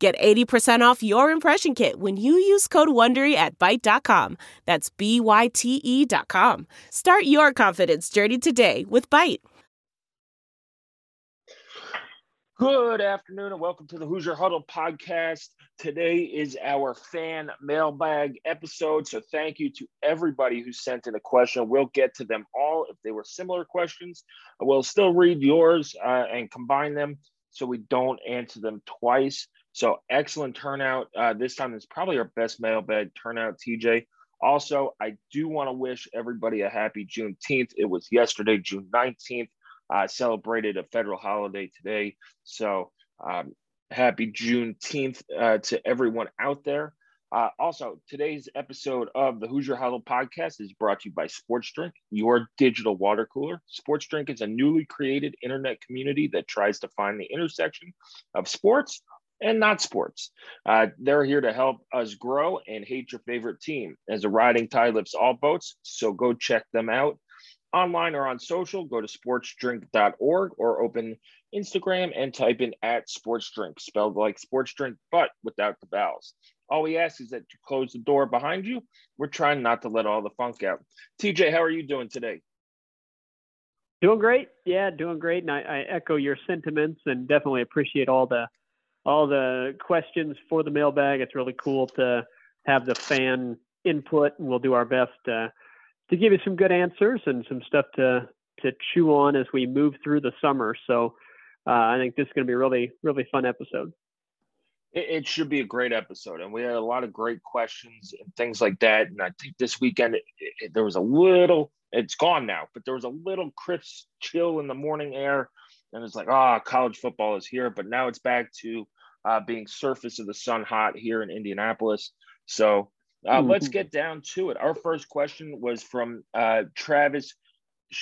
Get 80% off your impression kit when you use code WONDERY at Byte.com. That's B-Y-T-E dot com. Start your confidence journey today with Byte. Good afternoon and welcome to the Hoosier Huddle podcast. Today is our fan mailbag episode. So thank you to everybody who sent in a question. We'll get to them all. If they were similar questions, we'll still read yours uh, and combine them so we don't answer them twice. So excellent turnout. Uh, this time is probably our best mailbag turnout, TJ. Also, I do want to wish everybody a happy Juneteenth. It was yesterday, June 19th. Uh, celebrated a federal holiday today. So um, happy Juneteenth uh, to everyone out there. Uh, also, today's episode of the Hoosier Huddle podcast is brought to you by Sports Drink, your digital water cooler. Sports Drink is a newly created internet community that tries to find the intersection of sports and not sports. Uh, they're here to help us grow and hate your favorite team. As a riding tide lifts all boats, so go check them out online or on social, go to sportsdrink.org or open Instagram and type in at sportsdrink, spelled like sports drink, but without the vowels. All we ask is that you close the door behind you. We're trying not to let all the funk out. TJ, how are you doing today? Doing great. Yeah, doing great. And I, I echo your sentiments and definitely appreciate all the all the questions for the mailbag. It's really cool to have the fan input, and we'll do our best uh, to give you some good answers and some stuff to to chew on as we move through the summer. So uh, I think this is going to be a really really fun episode. It, it, should be a great episode, and we had a lot of great questions and things like that. And I think this weekend it, it, there was a little. It's gone now, but there was a little crisp chill in the morning air, and it's like, ah, oh, college football is here. But now it's back to uh, being surface of the sun hot here in Indianapolis. So uh, mm-hmm. Let's get down to it. Our first question was from uh, Travis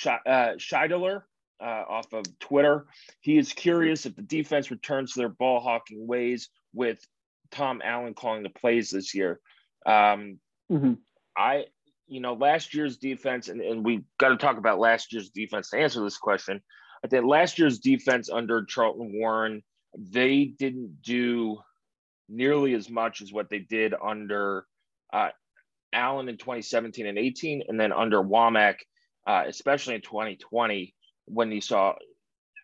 uh, Scheidler uh, off of Twitter. He is curious if the defense returns to their ball hawking ways with Tom Allen calling the plays this year. Um, mm-hmm. I, you know, last year's defense, and, and we got to talk about last year's defense to answer this question. I think last year's defense under Charlton Warren, they didn't do nearly as much as what they did under uh, Allen in 2017 and 18, and then under Wommack, uh, especially in 2020, when you saw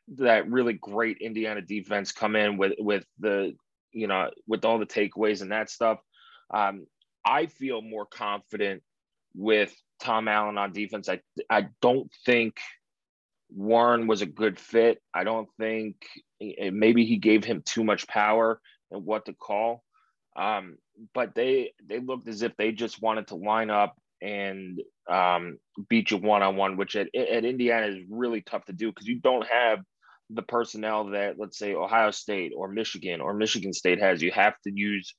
that really great Indiana defense come in with with the you know with all the takeaways and that stuff. Um, I feel more confident with Tom Allen on defense. I I don't think Warren was a good fit. I don't think maybe he gave him too much power and what to call. Um, but they they looked as if they just wanted to line up and um, beat you one on one, which at, at Indiana is really tough to do because you don't have the personnel that let's say Ohio State or Michigan or Michigan State has. You have to use,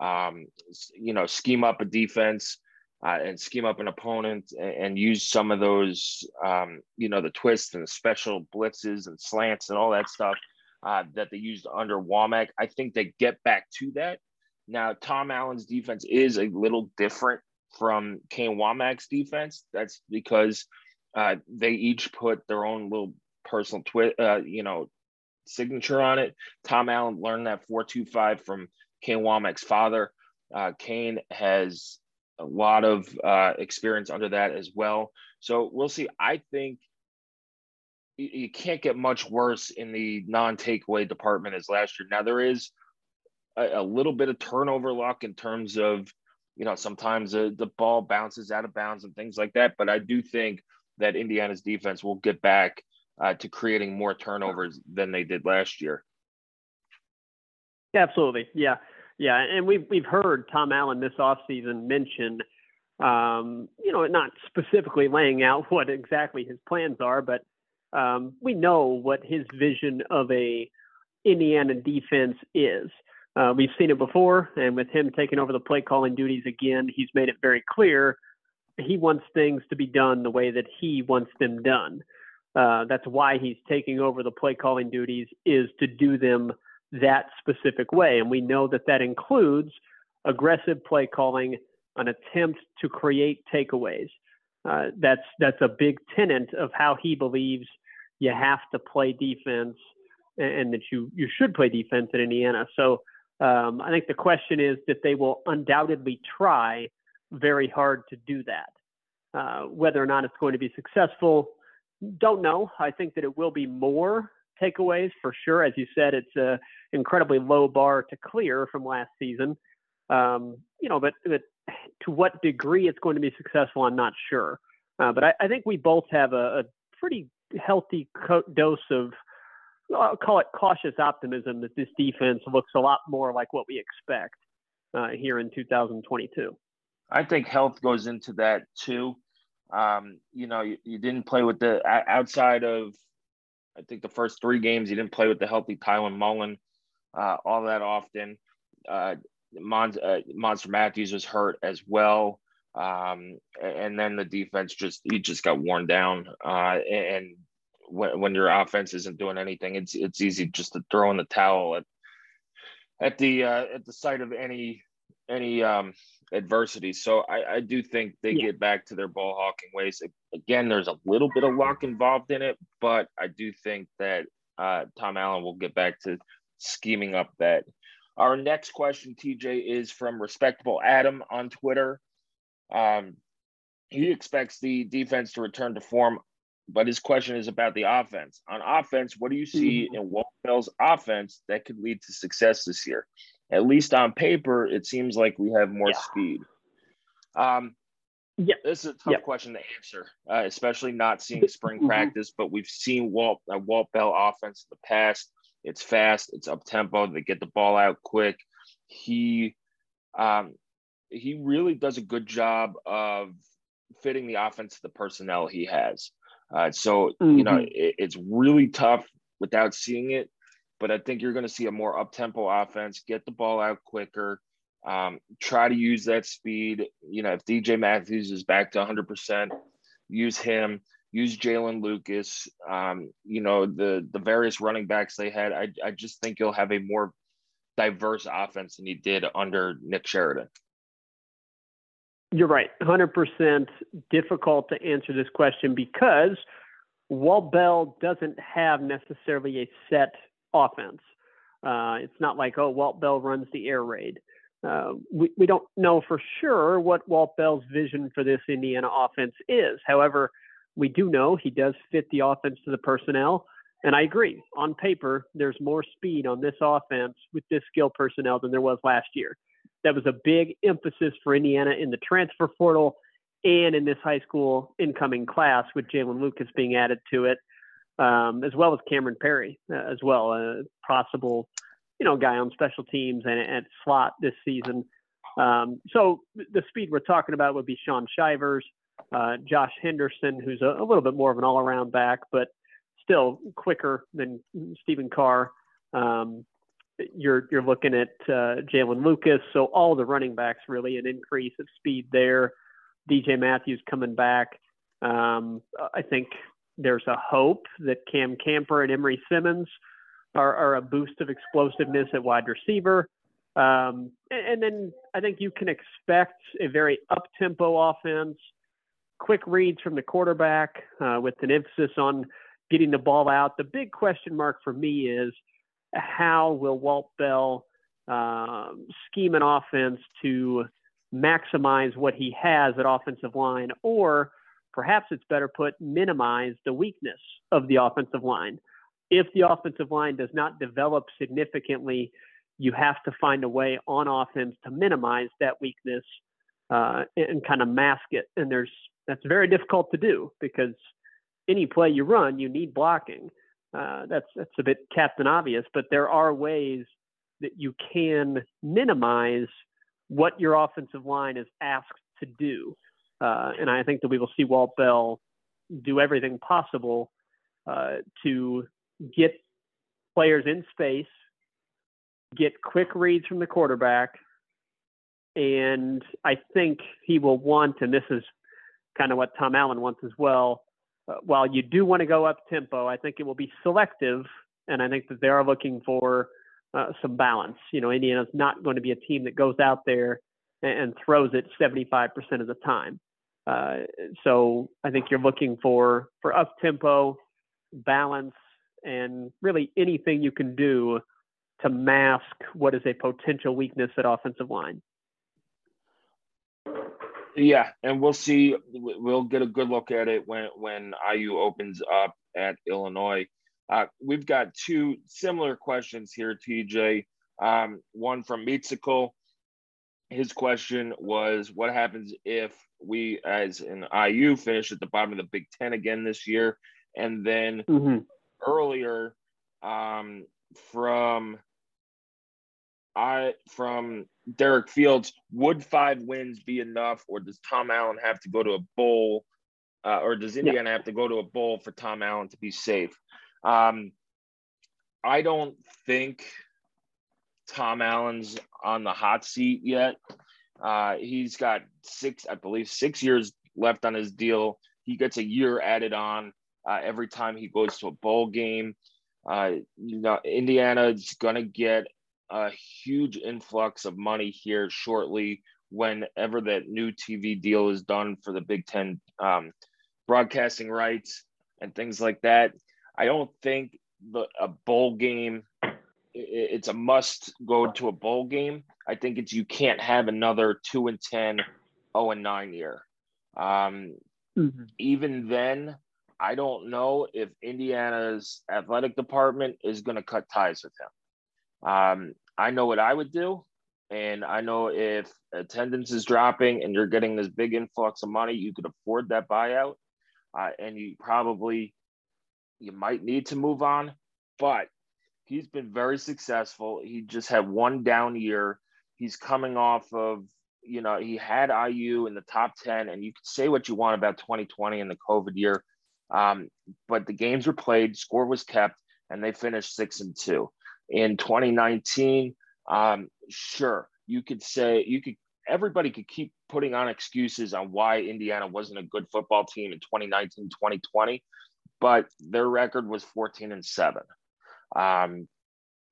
um, you know, scheme up a defense uh, and scheme up an opponent and, and use some of those, um, you know, the twists and the special blitzes and slants and all that stuff uh, that they used under Wommack. I think they get back to that now, Tom Allen's defense is a little different from Kane Wommack's defense. That's because uh, they each put their own little personal twist, uh, you know, signature on it. Tom Allen learned that four two five from Kane Wommack's father. Uh, Kane has a lot of uh, experience under that as well. So we'll see. I think you can't get much worse in the non-takeaway department as last year. Now there is a, a little bit of turnover luck in terms of, you know, sometimes the, the ball bounces out of bounds and things like that. But I do think that Indiana's defense will get back uh, to creating more turnovers than they did last year. Absolutely. Yeah. Yeah. And we've, we've heard Tom Allen this offseason mention, um, you know, not specifically laying out what exactly his plans are, but um, we know what his vision of a Indiana defense is. Uh, we've seen it before, and with him taking over the play calling duties again, he's made it very clear he wants things to be done the way that he wants them done. Uh, that's why he's taking over the play calling duties is to do them that specific way, and we know that that includes aggressive play calling, an attempt to create takeaways. Uh, that's that's a big tenet of how he believes you have to play defense and, and that you you should play defense at Indiana. So um, I think the question is that they will undoubtedly try very hard to do that. Uh, whether or not it's going to be successful, don't know. I think that it will be more takeaways for sure. As you said, it's an incredibly low bar to clear from last season. Um, you know, but, but to what degree it's going to be successful, I'm not sure. Uh, but I, I, think we both have a, a pretty healthy co- dose of, I'll call it cautious optimism that this defense looks a lot more like what we expect uh, here in 2022. I think health goes into that too. Um, you know, you, you, didn't play with the outside of, I think the first three games, he didn't play with the healthy Tiawan Mullen uh, all that often. Uh, uh, Monster Matthews was hurt as well. Um, and then the defense just, he just got worn down. Uh, and when, when your offense isn't doing anything, it's, it's easy just to throw in the towel at, at the, uh, at the sight of any, any, um, adversity. So I, I do think they yeah. get back to their ball hawking ways. Again, there's a little bit of luck involved in it, but I do think that uh, Tom Allen will get back to scheming up that. Our next question, TJ, is from Respectable Adam on Twitter. Um, he expects the defense to return to form, but his question is about the offense. On offense, what do you see mm-hmm. in Walt Bell's offense that could lead to success this year? At least on paper, it seems like we have more yeah. speed. Um, yeah, this is a tough yeah. question to answer, uh, especially not seeing spring mm-hmm. practice. But we've seen Walt uh, Walt Bell offense in the past. It's fast, it's up tempo. They get the ball out quick. He, um, he really does a good job of fitting the offense to the personnel he has. Uh, so mm-hmm. you know mm-hmm. it, it's really tough without seeing it but I think you're going to see a more up tempo offense, get the ball out quicker, um, try to use that speed. You know, if DJ Matthews is back to 100%, use him, use Jaylin Lucas, um, you know, the, the various running backs they had. I, I just think you'll have a more diverse offense than you did under Nick Sheridan. You're right. 100% difficult to answer this question because Walt Bell doesn't have necessarily a set offense. Uh, it's not like, oh, Walt Bell runs the air raid. Uh, we, we don't know for sure what Walt Bell's vision for this Indiana offense is. However, we do know he does fit the offense to the personnel. And I agree. On paper, there's more speed on this offense with this skill personnel than there was last year. That was a big emphasis for Indiana in the transfer portal and in this high school incoming class with Jaylin Lucas being added to it um, as well as Cameron Perry uh, as well, a possible, you know, guy on special teams and at slot this season. Um, so the speed we're talking about would be Shaun Shivers, uh, Josh Henderson, who's a, a, little bit more of an all-around back, but still quicker than Stephen Carr. Um, you're you're looking at uh, Jaylin Lucas, so all the running backs really an increase of speed there. DJ Matthews coming back. Um, I think there's a hope that Cam Camper and Emery Simmons are, are a boost of explosiveness at wide receiver. Um, and, and, then I think you can expect a very up tempo offense, quick reads from the quarterback uh, with an emphasis on getting the ball out. The big question mark for me is how will Walt Bell uh, scheme an offense to maximize what he has at offensive line or perhaps it's better put, minimize the weakness of the offensive line. If the offensive line does not develop significantly, you have to find a way on offense to minimize that weakness uh, and, kind of mask it. And there's that's very difficult to do because any play you run, you need blocking. Uh, that's that's a bit captain obvious, but there are ways that you can minimize what your offensive line is asked to do. Uh, and I think that we will see Walt Bell do everything possible uh, to get players in space, get quick reads from the quarterback. And I think he will want, and this is kind of what Tom Allen wants as well. Uh, while you do want to go up tempo, I think it will be selective, and I think that they are looking for uh, some balance. You know, Indiana's not going to be a team that goes out there and, and throws it 75% of the time. Uh, so I think you're looking for for up tempo, balance, and really anything you can do to mask what is a potential weakness at offensive line. Yeah, and we'll see. We'll get a good look at it when when IU opens up at Illinois. Uh, we've got two similar questions here, TJ. Um, one from Meetsicle. His question was, "What happens if we, as an IU, finish at the bottom of the Big Ten again this year?" And then mm-hmm. earlier um, from I from Derek Fields, would five wins be enough, or does Tom Allen have to go to a bowl, uh, or does Indiana yeah. have to go to a bowl for Tom Allen to be safe? Um, I don't think Tom Allen's on the hot seat yet. Uh, he's got six, I believe, six years left on his deal. He gets a year added on uh, every time he goes to a bowl game. Uh, you know, Indiana is going to get a huge influx of money here shortly whenever that new TV deal is done for the Big Ten um, broadcasting rights and things like that. I don't think the a bowl game it's a must go to a bowl game. I think it's you can't have another two and 10, 0 and 9 year. Um, mm-hmm. Even then, I don't know if Indiana's athletic department is going to cut ties with him. Um, I know what I would do. And I know if attendance is dropping and you're getting this big influx of money, you could afford that buyout. Uh, and you probably, you might need to move on. But he's been very successful. He just had one down year. He's coming off of, you know, he had IU in the top 10, and you could say what you want about 2020 and the COVID year. Um, but the games were played, score was kept, and they finished six and two in 2019. Um, sure, you could say you could. Everybody could keep putting on excuses on why Indiana wasn't a good football team in 2019, 2020, but their record was 14 and seven. Um,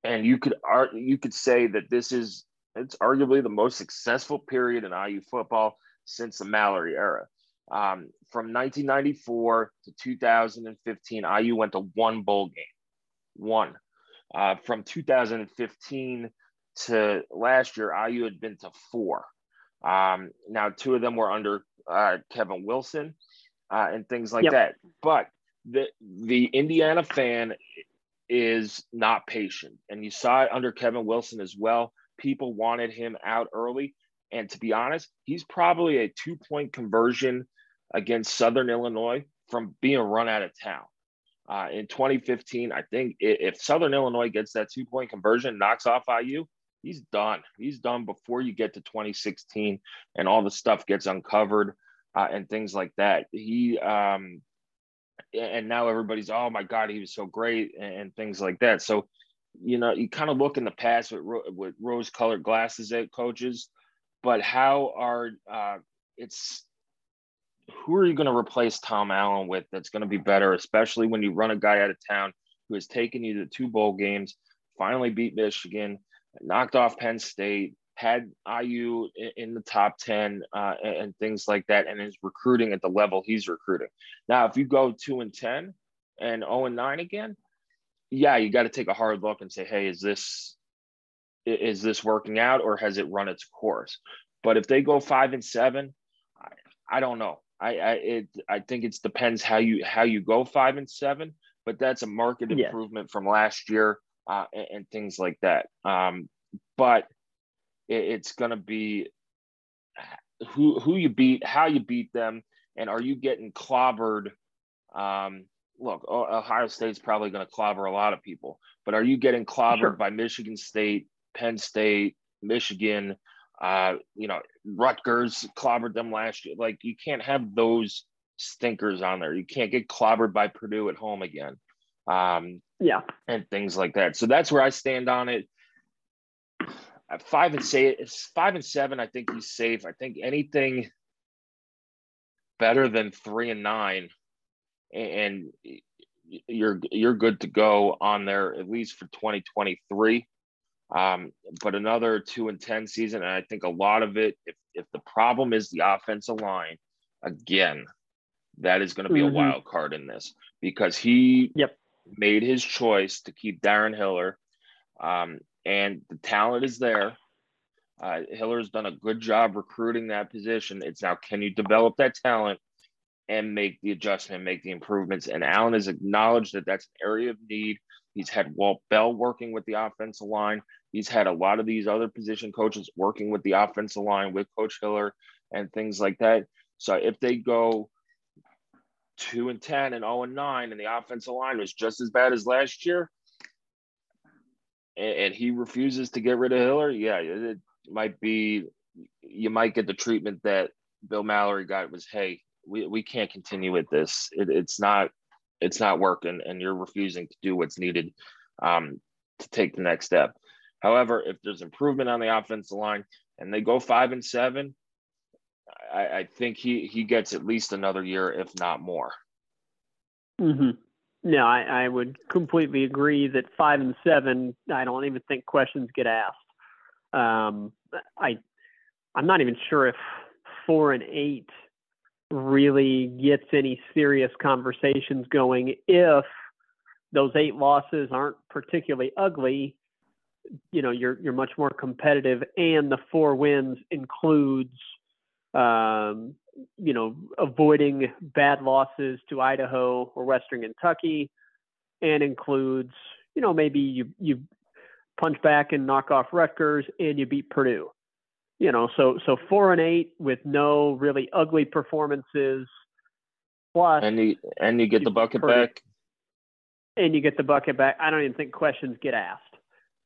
and you could art you could say that this is it's arguably the most successful period in IU football since the Mallory era. Um, from 1994 to 2015, IU went to one bowl game, one. Uh, from 2015 to last year, IU had been to four. Um, now, two of them were under uh, Kevin Wilson uh, and things like yep. that. But the the Indiana fan is not patient, and you saw it under Kevin Wilson as well. People wanted him out early, and to be honest, he's probably a two point conversion against Southern Illinois from being run out of town uh, in 2015. I think if Southern Illinois gets that two point conversion, knocks off IU, he's done. He's done before you get to 2016 and all the stuff gets uncovered uh, and things like that. He, um, and now everybody's, oh my God, he was so great and, and things like that. So, you know, you kind of look in the past with, with rose colored glasses at coaches, but how are, uh, it's who are you going to replace Tom Allen with that's going to be better, especially when you run a guy out of town who has taken you to two bowl games, finally beat Michigan, knocked off Penn State, had IU in the top 10 uh, and things like that, and is recruiting at the level he's recruiting. Now, if you go 2 and 10 and 0 and 9 again, yeah, you got to take a hard look and say, hey, is this is this working out or has it run its course? But if they go five and seven, I, I don't know. I I it I think it depends how you how you go five and seven, but that's a market improvement from last year uh, and, and, things like that. Um, but it, it's going to be who who you beat, how you beat them, and are you getting clobbered? Um, look, Ohio State's probably going to clobber a lot of people, but are you getting clobbered sure. by Michigan State, Penn State, Michigan? Uh, you know, Rutgers clobbered them last year. Like you can't have those stinkers on there. You can't get clobbered by Purdue at home again. Um, yeah, and things like that. So that's where I stand on it. At five and say it's five and seven, I think he's safe. I think anything better than three and nine, and you're you're good to go on there at least for 2023. Um, but another two and ten season, and I think a lot of it, if if the problem is the offensive line, again, that is going to be mm-hmm. a wild card in this because he yep. made his choice to keep Darren Hiller, um, and the talent is there. Uh, Hiller's done a good job recruiting that position. It's now can you develop that talent and make the adjustment, make the improvements. And Allen has acknowledged that that's an area of need. He's had Walt Bell working with the offensive line. He's had a lot of these other position coaches working with the offensive line with Coach Hiller and things like that. So if they go two and ten and zero oh and nine, and the offensive line was just as bad as last year, and, and he refuses to get rid of Hiller, yeah, it might be. You might get the treatment that Bill Mallory got was, hey, we, we can't continue with this. It, it's not it's not working, and you're refusing to do what's needed um, to take the next step. However, if there's improvement on the offensive line and they go five and seven, I, I think he he gets at least another year, if not more. Mm-hmm. No, I, I would completely agree that five and seven. I don't even think questions get asked. Um, I I'm not even sure if four and eight really gets any serious conversations going if those eight losses aren't particularly ugly you know you're you're much more competitive and the four wins includes um, you know avoiding bad losses to Idaho or Western Kentucky and includes you know maybe you you punch back and knock off Rutgers and you beat Purdue you know, so so four and eight with no really ugly performances. Plus, and you and you get the bucket back. And you get the bucket back. I don't even think questions get asked.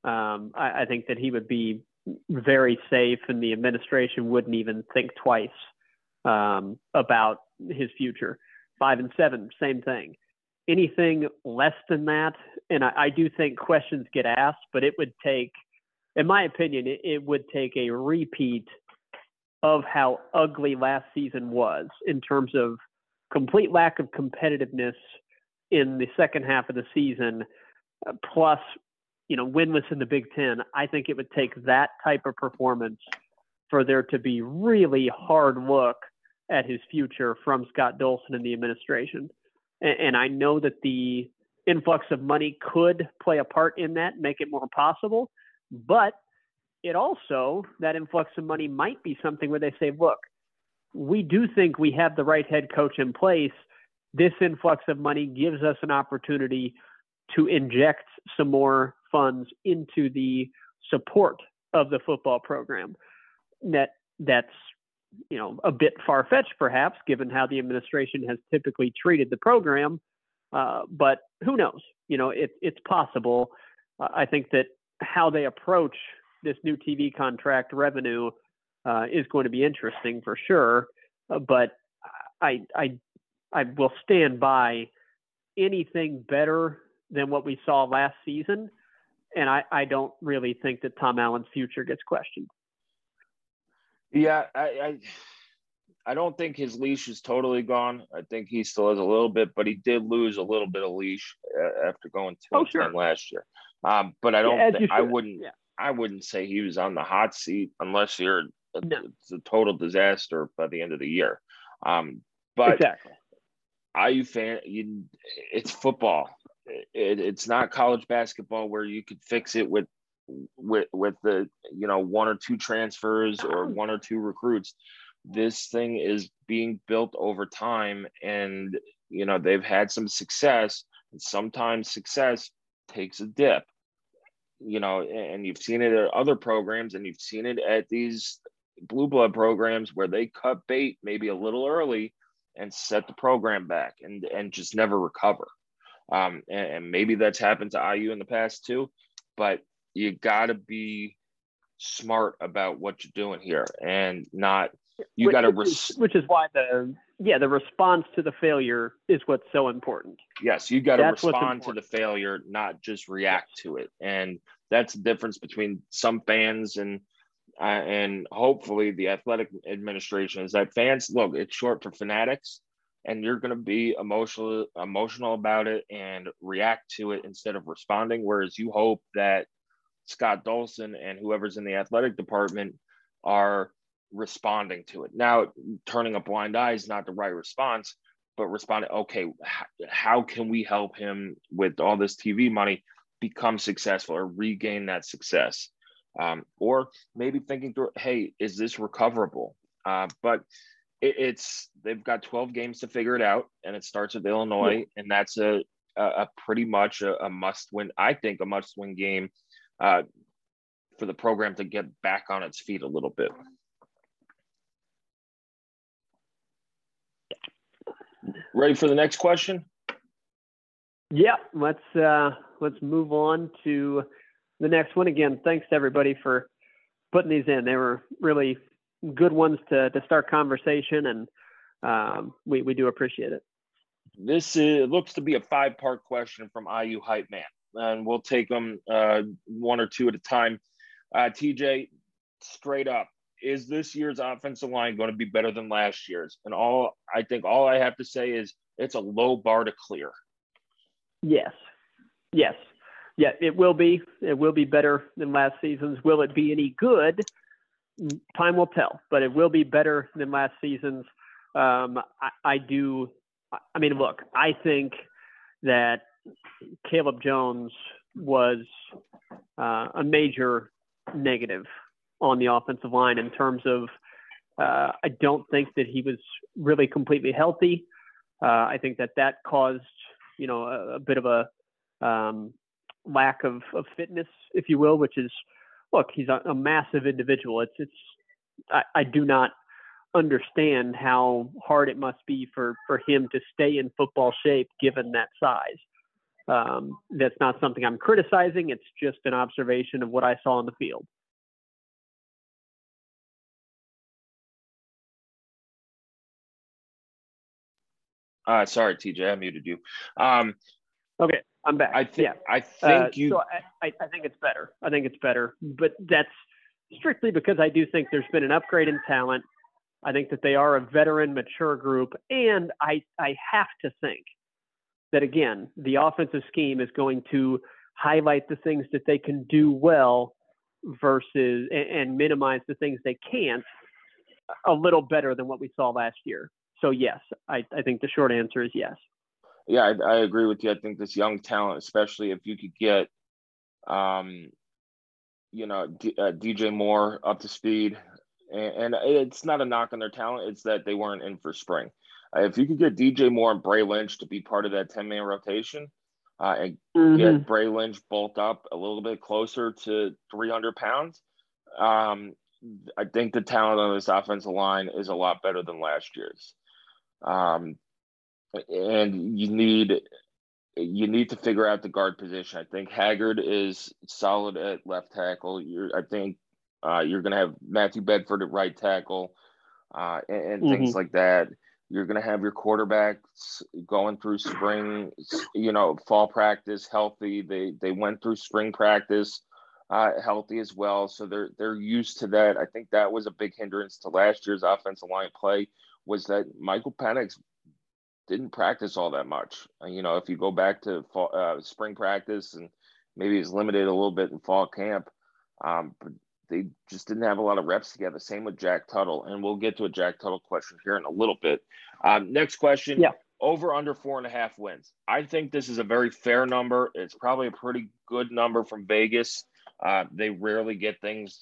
Um, I, I think that he would be very safe, and the administration wouldn't even think twice um, about his future. Five and seven, same thing. Anything less than that, and I, I do think questions get asked, but it would take – in my opinion, it, it would take a repeat of how ugly last season was in terms of complete lack of competitiveness in the second half of the season, plus, you know, winless in the Big Ten. I think it would take that type of performance for there to be really hard look at his future from Scott Dolson and the administration. And, and I know that the influx of money could play a part in that, make it more possible. But it also, that influx of money might be something where they say, look, we do think we have the right head coach in place. This influx of money gives us an opportunity to inject some more funds into the support of the football program. That that's you know a bit far fetched, perhaps, given how the administration has typically treated the program. Uh, but who knows? You know, it, it's possible. Uh, I think that how they approach this new TV contract revenue uh, is going to be interesting for sure. Uh, but I, I, I will stand by anything better than what we saw last season. And I, I don't really think that Tom Allen's future gets questioned. Yeah, I, I, I don't think his leash is totally gone. I think he still has a little bit, but he did lose a little bit of leash uh, after going two oh, sure. last year. Um, but I don't. Yeah, th- I wouldn't. Yeah. I wouldn't say he was on the hot seat unless you're a, no. it's a total disaster by the end of the year. Um, but exactly. IU fan, you, it's football. It, it's not college basketball where you could fix it with with with the you know one or two transfers or one or two recruits. This thing is being built over time, and you know they've had some success. And sometimes success takes a dip you know and you've seen it at other programs and you've seen it at these blue blood programs where they cut bait maybe a little early and set the program back and and just never recover um, and, and maybe that's happened to IU in the past too but you got to be smart about what you're doing here and not you got to res- which is why the yeah the response to the failure is what's so important. Yes you got to respond to the failure not just react to it. And that's the difference between some fans and uh, and hopefully the athletic administration is that fans look it's short for fanatics and you're going to be emotional emotional about it and react to it instead of responding. Whereas you hope that scott dolson and whoever's in the athletic department are responding to it. Now turning a blind eye is not the right response but responding okay how can we help him with all this tv money become successful or regain that success? Um, or maybe thinking through hey is this recoverable? Uh, but it, it's they've got 12 games to figure it out and it starts with illinois yeah. and that's a, a, a pretty much a, a, must win i think a must win game uh, for the program to get back on its feet a little bit ready for the next question yeah let's uh let's move on to the next one. Again, thanks to everybody for putting these in. They were really good ones to, to start conversation, and um, we, we do appreciate it. This is, looks to be a five part question from IU Hype Man, and we'll take them uh, one or two at a time. Uh, TJ, straight up, is this year's offensive line going to be better than last year's? And all I think all I have to say is it's a low bar to clear. Yes. Yes yeah, it will be. It will be better than last season's. Will it be any good? Time will tell, but it will be better than last season's. Um, I, I do. I mean, look, I think that Caleb Jones was uh, a major negative on the offensive line in terms of uh, I don't think that he was really completely healthy. Uh, I think that that caused you know a, a bit of a um, lack of, of fitness, if you will, which is look, he's a, a massive individual. It's it's I, I do not understand how hard it must be for for him to stay in football shape given that size. Um, that's not something I'm criticizing. It's just an observation of what I saw on the field. Uh, sorry, TJ, I muted you. Um, okay. I'm back. I think. Yeah. I think uh, you. So I, I think it's better. I think it's better, but that's strictly because I do think there's been an upgrade in talent. I think that they are a veteran, mature group, and I I have to think that again the offensive scheme is going to highlight the things that they can do well versus and, and minimize the things they can't a little better than what we saw last year. So yes, I, I think the short answer is yes yeah, I, I, agree with you. I think this young talent, especially if you could get, um, you know, D, uh, DJ Moore up to speed, and, and, it's not a knock on their talent; it's that they weren't in for spring. Uh, if you could get DJ Moore and Bray Lynch to be part of that ten man rotation, uh, and mm-hmm. get Bray Lynch bulked up a little bit closer to three hundred pounds, um, I think the talent on this offensive line is a lot better than last year's. Um, and you need you need to figure out the guard position. I think Haggard is solid at left tackle. You're, I think uh, you're going to have Matthew Bedford at right tackle uh, and, and mm-hmm. things like that. You're going to have your quarterbacks going through spring, you know, fall practice healthy. They they went through spring practice uh, healthy as well, so they're they're used to that. I think that was a big hindrance to last year's offensive line play was that Michael Penix didn't practice all that much. You know, if you go back to fall, uh, spring practice and maybe he's limited a little bit in fall camp, um, they just didn't have a lot of reps together. Same with Jack Tuttle, and we'll get to a Jack Tuttle question here in a little bit. Um, next question. Yeah. Over under four and a half wins. I think this is a very fair number. It's probably a pretty good number from Vegas. Uh, they rarely get things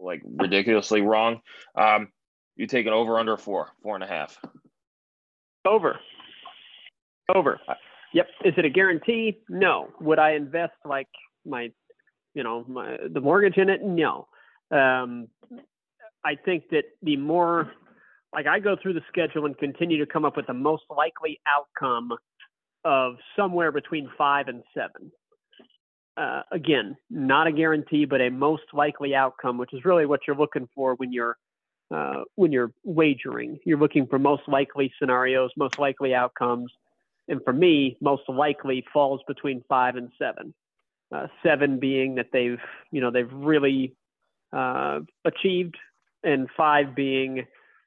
like ridiculously wrong. Um, you take an over under four, four and a half. Over. Over. Yep. Is it a guarantee? No. Would I invest like my, you know, my, the mortgage in it? No. Um, I think that the more, like I go through the schedule and continue to come up with the most likely outcome of somewhere between five and seven. Uh, again, not a guarantee, but a most likely outcome, which is really what you're looking for when you're uh, when you're wagering. You're looking for most likely scenarios, most likely outcomes. And for me, most likely falls between five and seven. Uh, seven being that they've you know they've really uh, achieved, and five being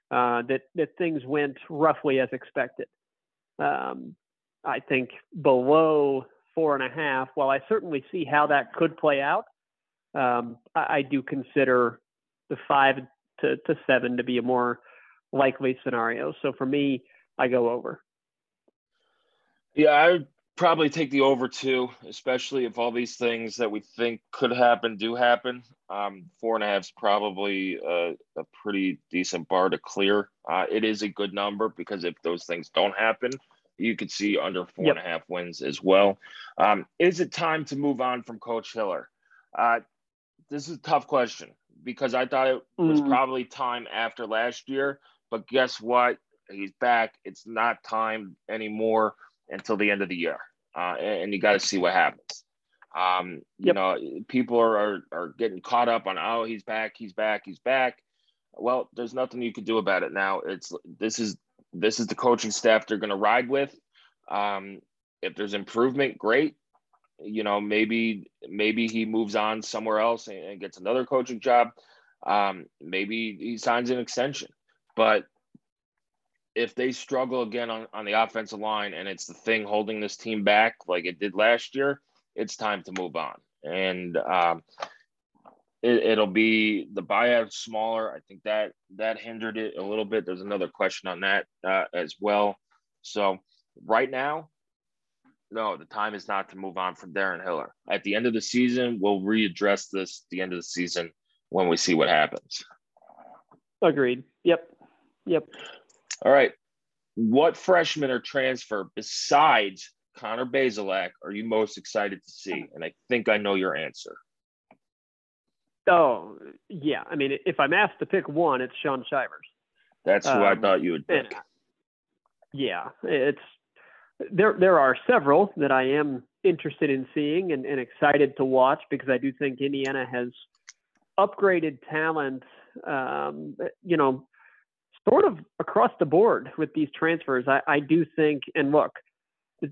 uh, that that things went roughly as expected. Um, I think below four and a half. While I certainly see how that could play out, um, I, I, do consider the five to, to seven to be a more likely scenario. So for me, I go over. Yeah, I probably take the over two, especially if all these things that we think could happen do happen. Um, four and a half is probably a, a, pretty decent bar to clear. Uh, it is a good number because if those things don't happen, you could see under four yep. and a half wins as well. Um, is it time to move on from Coach Hiller? Uh, this is a tough question because I thought it was mm. probably time after last year, but guess what? He's back. It's not time anymore until the end of the year, uh, and, you got to see what happens. Um, yep. You know, people are, are are getting caught up on oh he's back, he's back, he's back. Well, there's nothing you can do about it now. It's this is this is the coaching staff they're going to ride with. Um, if there's improvement, great. You know, maybe maybe he moves on somewhere else and, and gets another coaching job. Um, maybe he signs an extension. But if they struggle again on, on the offensive line and it's the thing holding this team back like it did last year, it's time to move on. And um, it, will be the buyout smaller. I think that that hindered it a little bit. There's another question on that uh, as well. So right now, no, the time is not to move on from Darren Hiller. At the end of the season, we'll readdress this the end of the season when we see what happens. Agreed. Yep. Yep. All right. What freshman or transfer besides Connor Bazelak are you most excited to see? And I think I know your answer. Oh, yeah. I mean, if I'm asked to pick one, it's Shaun Shivers. That's who um, I thought you would pick. Yeah, it's there. There are several that I am interested in seeing and, and excited to watch because I do think Indiana has upgraded talent. Um, you know, sort of across the board with these transfers. I, I do think, and look,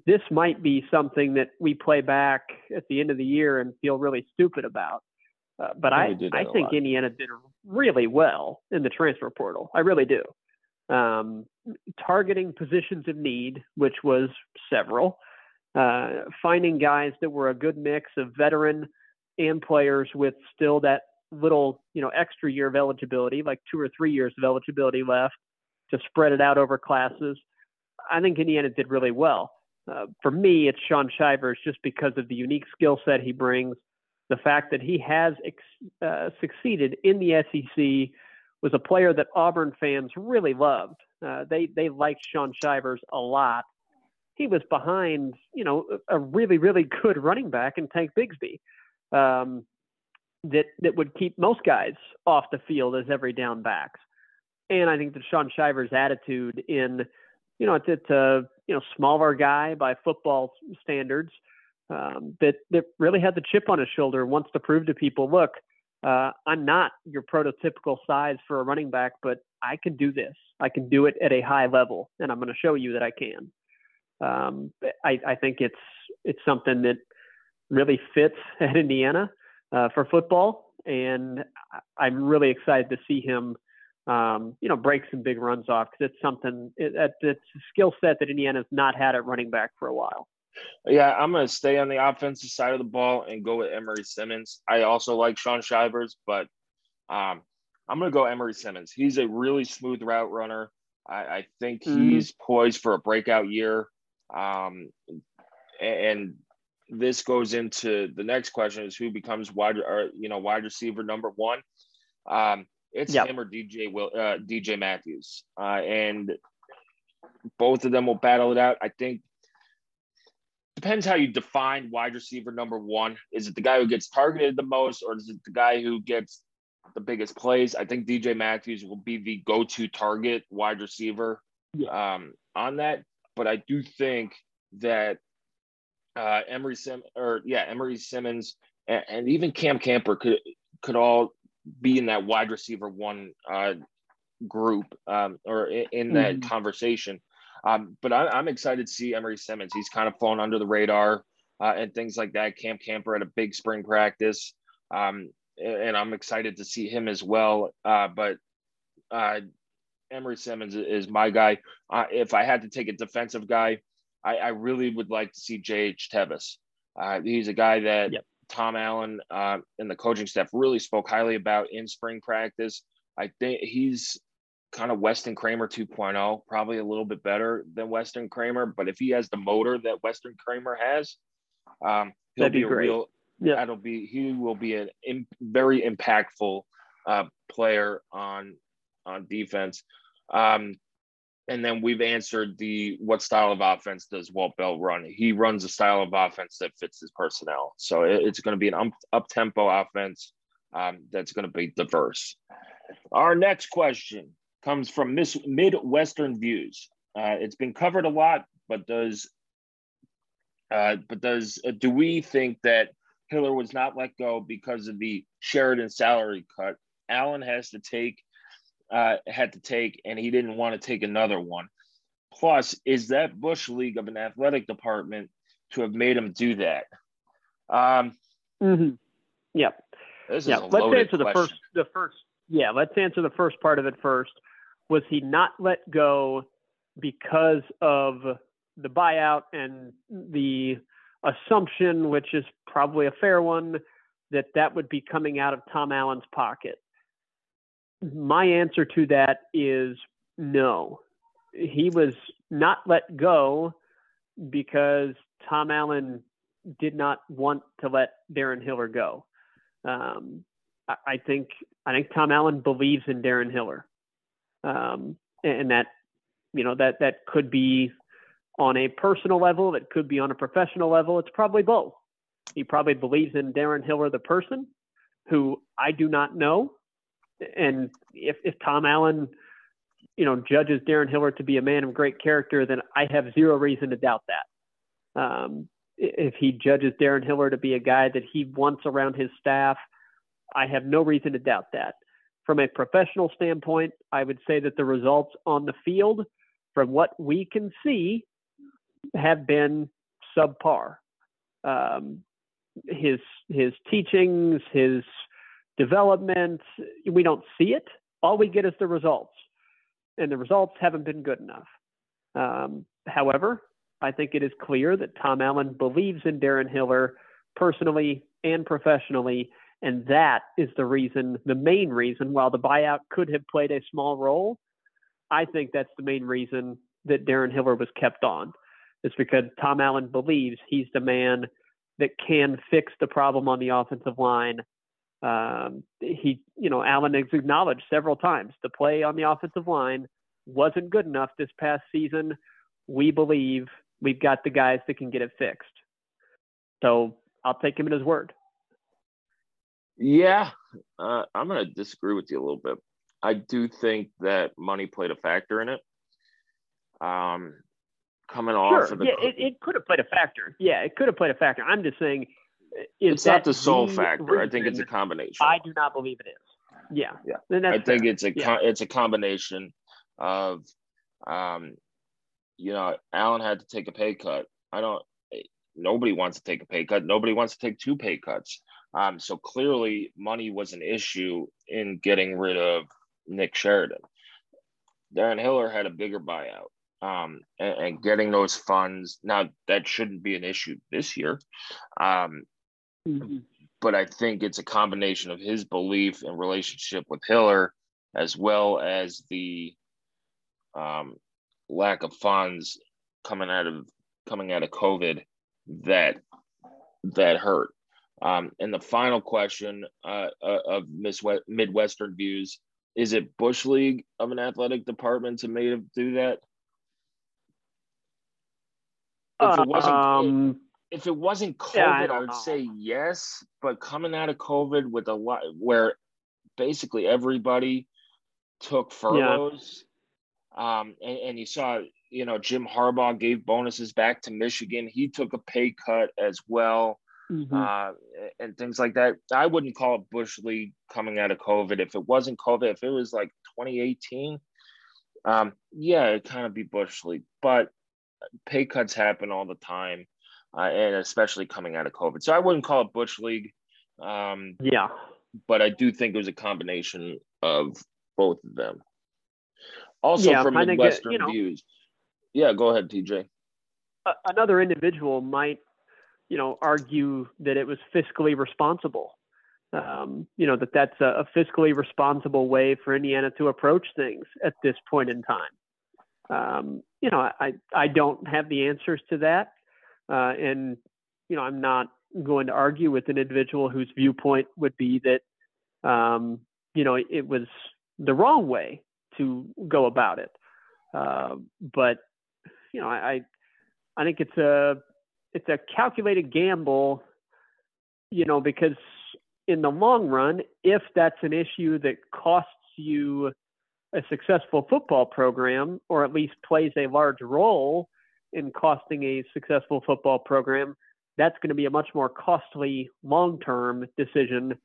this might be something that we play back at the end of the year and feel really stupid about. Uh, but I, I, I think Indiana did really well in the transfer portal. I really do. Um, targeting positions of need, which was several, uh, finding guys that were a good mix of veteran and players with still that little, you know, extra year of eligibility, like two or three years of eligibility left to spread it out over classes. I think Indiana did really well. Uh, for me, it's Shaun Shivers just because of the unique skill set he brings, the fact that he has ex- uh, succeeded in the SEC, was a player that Auburn fans really loved. Uh, they they liked Shaun Shivers a lot. He was behind, you know, a really really good running back in Tank Bigsby. Um, that that would keep most guys off the field as every down backs. And I think that Shaun Shivers' attitude in, you know, it's, it's a you know smaller guy by football standards um, that that really had the chip on his shoulder, wants to prove to people, look, uh, I'm not your prototypical size for a running back, but I can do this. I can do it at a high level, and I'm going to show you that I can. Um, I, I think it's it's something that really fits at Indiana uh, for football, and I'm really excited to see him, um, you know, break some big runs off because it's something it, it's a skill set that Indiana's not had at running back for a while. Yeah, I'm going to stay on the offensive side of the ball and go with Emery Simmons. I also like Shaun Shivers, but um, I'm going to go Emery Simmons. He's a really smooth route runner. I, I think mm-hmm. he's poised for a breakout year. Um, and this goes into the next question is who becomes wide or you know wide receiver number one. Um, it's yep. him or DJ will uh, DJ Matthews, uh, and both of them will battle it out. I think depends how you define wide receiver number one. Is it the guy who gets targeted the most, or is it the guy who gets the biggest plays? I think DJ Matthews will be the go-to target wide receiver yeah. um, on that. But I do think that uh, Emery Sim or yeah, Emery Simmons and, and, even Cam Camper could could all be in that wide receiver one uh, group um, or in, in that mm-hmm. conversation. Um, but I, am excited to see Emery Simmons. He's kind of flown under the radar uh, and things like that. Cam Camper at a big spring practice, um, and I'm excited to see him as well. Uh, but uh, Emery Simmons is my guy. Uh, if I had to take a defensive guy, I, I really would like to see J.H. Tevis. Uh, he's a guy that yep. Tom Allen uh, and the coaching staff really spoke highly about in spring practice. I think he's kind of Weston Kramer 2.0, probably a little bit better than Weston Kramer. But if he has the motor that Weston Kramer has, um, he'll That'd be, be a real. Yeah. That'll be he will be a very impactful uh, player on on defense. Um, and then we've answered the what style of offense does Walt Bell run? He runs a style of offense that fits his personnel. So it, it's going to be an up tempo offense um, that's going to be diverse. Our next question comes from Miss Midwestern Views. Uh, it's been covered a lot, but does uh, but does uh, do we think that Hiller was not let go because of the Sheridan salary cut? Allen has to take uh, had to take, and he didn't want to take another one. Plus, is that Bush League of an athletic department to have made him do that? Um, mm-hmm. Yeah. Yeah. Let's answer the question. first. The first. Yeah. Let's answer the first part of it first. Was he not let go because of the buyout and the assumption, which is probably a fair one, that that would be coming out of Tom Allen's pocket? My answer to that is no. He was not let go because Tom Allen did not want to let Darren Hiller go. Um, I, I, think I think Tom Allen believes in Darren Hiller, um, and that you know that that could be on a personal level, it could be on a professional level. It's probably both. He probably believes in Darren Hiller, the person, who I do not know and if, if Tom Allen, you know, judges Darren Hiller to be a man of great character, then I have zero reason to doubt that. Um, if he judges Darren Hiller to be a guy that he wants around his staff, I have no reason to doubt that. From a professional standpoint, I would say that the results on the field, from what we can see, have been subpar. Um, his his teachings, his development. We don't see it. All we get is the results, and the results haven't been good enough. Um, however, I think it is clear that Tom Allen believes in Darren Hiller personally and professionally, and that is the reason, the main reason, while the buyout could have played a small role, I think that's the main reason that Darren Hiller was kept on. It's because Tom Allen believes he's the man that can fix the problem on the offensive line um, he, you know, Allen has acknowledged several times the play on the offensive line wasn't good enough this past season. We believe we've got the guys that can get it fixed. So I'll take him at his word. Yeah, uh, I'm going to disagree with you a little bit. I do think that money played a factor in it. Um, coming sure. off of the yeah, it, it could have played a factor. Yeah, it could have played a factor. I'm just saying it's not the sole the factor. I think it's a combination. I do not believe it is. Yeah. Yeah. I think it's a yeah. it's a combination of um you know, Allen had to take a pay cut. I don't nobody wants to take a pay cut. Nobody wants to take two pay cuts. Um, so clearly money was an issue in getting rid of Nick Sheridan. Darren Hiller had a bigger buyout. Um, and, and, getting those funds now that shouldn't be an issue this year. Um, Mm-hmm. But I think it's a combination of his belief and relationship with Hiller, as well as the um, lack of funds coming out of coming out of COVID that that hurt. Um, and the final question uh, uh, of Miss Midwestern views is it Bush League of an athletic department to make him do that? If it wasn't, um, if it wasn't COVID, yeah, I, I, would know. say yes. But coming out of COVID with a lot where basically everybody took furloughs, yeah. um, and, and, you saw, you know, Jim Harbaugh gave bonuses back to Michigan. He took a pay cut as well. Mm-hmm. Uh, and things like that. I wouldn't call it Bush League coming out of COVID. If it wasn't COVID, if it was like 2018, um, yeah, it kind of be Bush League. But pay cuts happen all the time. Uh, and especially coming out of COVID. So I wouldn't call it Bush League. Um, yeah. But I do think it was a combination of both of them. Also, yeah, from Midwestern you know, views. Yeah, go ahead, TJ. Another individual might, you know, argue that it was fiscally responsible. Um, you know that that's a, a, fiscally responsible way for Indiana to approach things at this point in time. Um, you know, I I don't have the answers to that, uh, and you know I'm not going to argue with an individual whose viewpoint would be that um, you know it was the wrong way to go about it. Uh, but you know, I I think it's a it's a calculated gamble, you know, because in the long run, if that's an issue that costs you a successful football program, or at least plays a large role in costing a successful football program, that's going to be a much more costly long term decision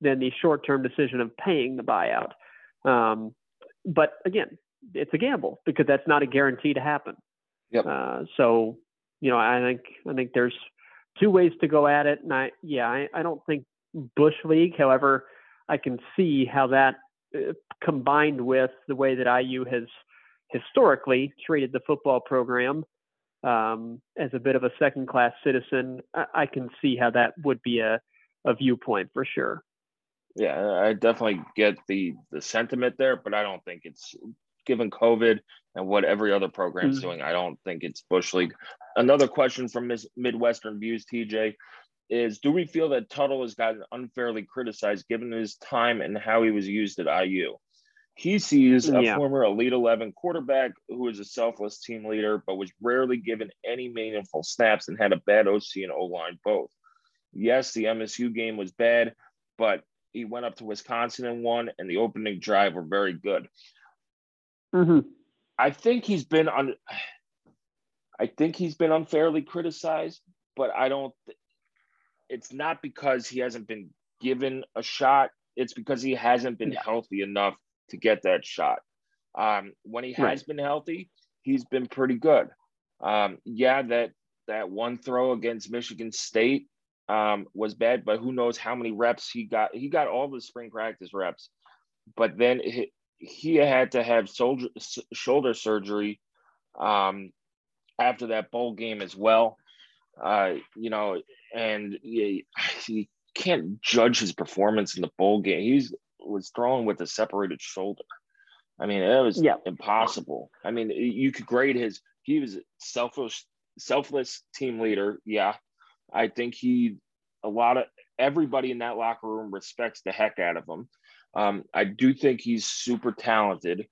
than the short term decision of paying the buyout. Um, but again, it's a gamble because that's not a guarantee to happen. Yep. Uh, so, you know, I think I think there's two ways to go at it, and I yeah, I, I don't think Bush League. However, I can see how that uh, combined with the way that IU has historically treated the football program um, as a bit of a second class citizen, I, I, can see how that would be a, a viewpoint for sure. Yeah, I definitely get the the sentiment there, but I don't think it's given COVID and what every other program is mm-hmm. doing. I don't think it's Bush League. Another question from Miss Midwestern Views, TJ, is do we feel that Tuttle has gotten unfairly criticized given his time and how he was used at IU? He sees a yeah. former Elite 11 quarterback who is a selfless team leader, but was rarely given any meaningful snaps and had a bad OC and O line both. Yes, the MSU game was bad, but he went up to Wisconsin and won, and the opening drive were very good. Mm-hmm. I think he's been on. I think he's been unfairly criticized, but I don't. It's not because he hasn't been given a shot. It's because he hasn't been healthy enough to get that shot. Um, when he has right. been healthy, he's been pretty good. Um, yeah, that that one throw against Michigan State um, was bad, but who knows how many reps he got? He got all the spring practice reps, but then he, he had to have soldier, shoulder surgery um, after that bowl game as well. Uh, you know, and he, he can't judge his performance in the bowl game. He's was thrown with a separated shoulder. I mean, it was yeah. impossible. I mean, you could grade his. He was selfish, selfless team leader. Yeah, I think he, a lot of everybody in that locker room respects the heck out of him. Um, I do think he's super talented.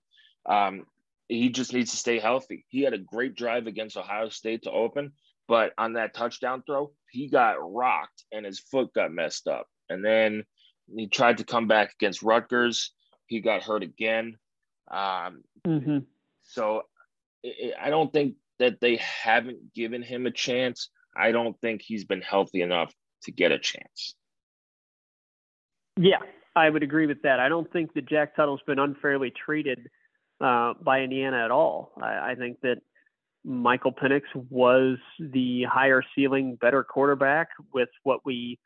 Um, he just needs to stay healthy. He had a great drive against Ohio State to open, but on that touchdown throw, he got rocked and his foot got messed up. And then he tried to come back against Rutgers. He got hurt again. Um, mm-hmm. So it, I don't think that they haven't given him a chance. I don't think he's been healthy enough to get a chance. Yeah, I would agree with that. I don't think that Jack Tuttle's been unfairly treated uh, by Indiana at all. I, I think that Michael Penix was the higher ceiling, better quarterback with what we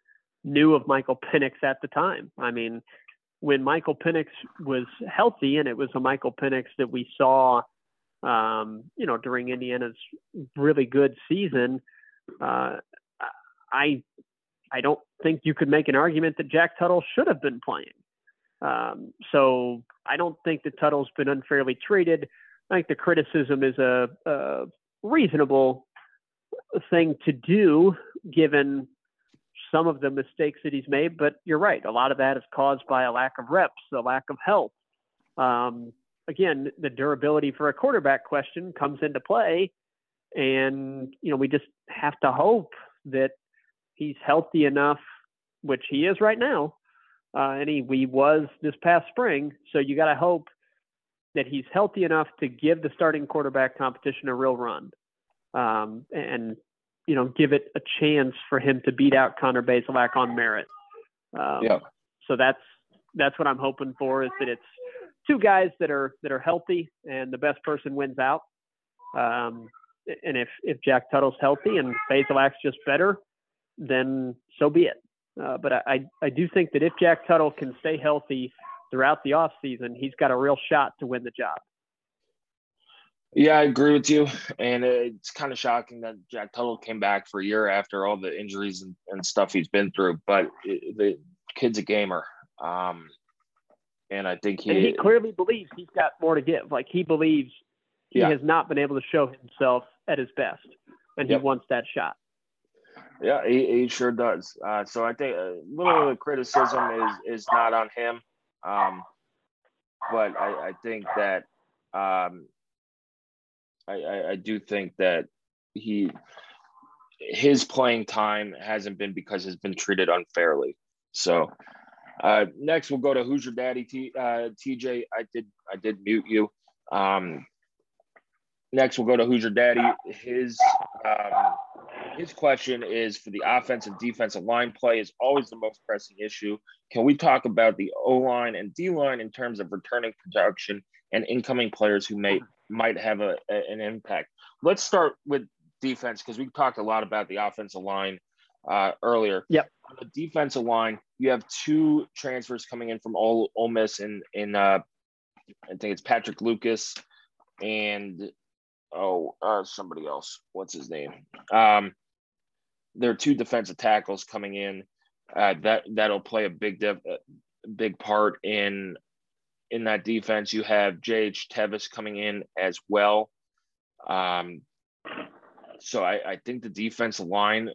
knew of Michael Penix at the time. I mean, when Michael Penix was healthy, and it was a Michael Penix that we saw, um, you know, during Indiana's really good season, uh, I I don't think you could make an argument that Jack Tuttle should have been playing. Um, so I don't think that Tuttle's been unfairly treated. I think the criticism is a, a reasonable thing to do given some of the mistakes that he's made. But you're right, a lot of that is caused by a lack of reps, a lack of health. Um, again, the durability for a quarterback question comes into play, and you know we just have to hope that he's healthy enough, which he is right now, uh, and he, he was this past spring. So you got to hope that he's healthy enough to give the starting quarterback competition a real run, um, and you know give it a chance for him to beat out Connor Bazelak on merit. Um, yeah. So that's that's what I'm hoping for is that it's two guys that are that are healthy and the best person wins out. Um, and if if Jack Tuttle's healthy and Bazelak's just better, then so be it. Uh, but I I do think that if Jack Tuttle can stay healthy throughout the offseason, he's got a real shot to win the job. Yeah, I agree with you. And it's kind of shocking that Jack Tuttle came back for a year after all the injuries and, and stuff he's been through. But it, the kid's a gamer. Um, and I think he, and he clearly believes he's got more to give. Like he believes he yeah. has not been able to show himself at his best, and yep. he wants that shot. Yeah, he, he sure does. Uh, so I think a little of the criticism is is not on him, um, but I, I think that um, I, I, I do think that he his playing time hasn't been because he's been treated unfairly. So uh, next we'll go to Who's Your Daddy T, uh, TJ. I did I did mute you. Um, next we'll go to Who's Your Daddy. His um, his question is for the offensive defensive line play is always the most pressing issue. Can we talk about the O line and D line in terms of returning production and incoming players who may might have a, a an impact? Let's start with defense because we talked a lot about the offensive line uh, earlier. Yep. On the defensive line, you have two transfers coming in from Ole, Ole Miss in in uh, I think it's Patrick Lucas and oh uh, somebody else. What's his name? Um, there are two defensive tackles coming in uh, that that'll play a big a big part in in that defense. You have J.H. Tevis coming in as well. Um, so I, I think the defense line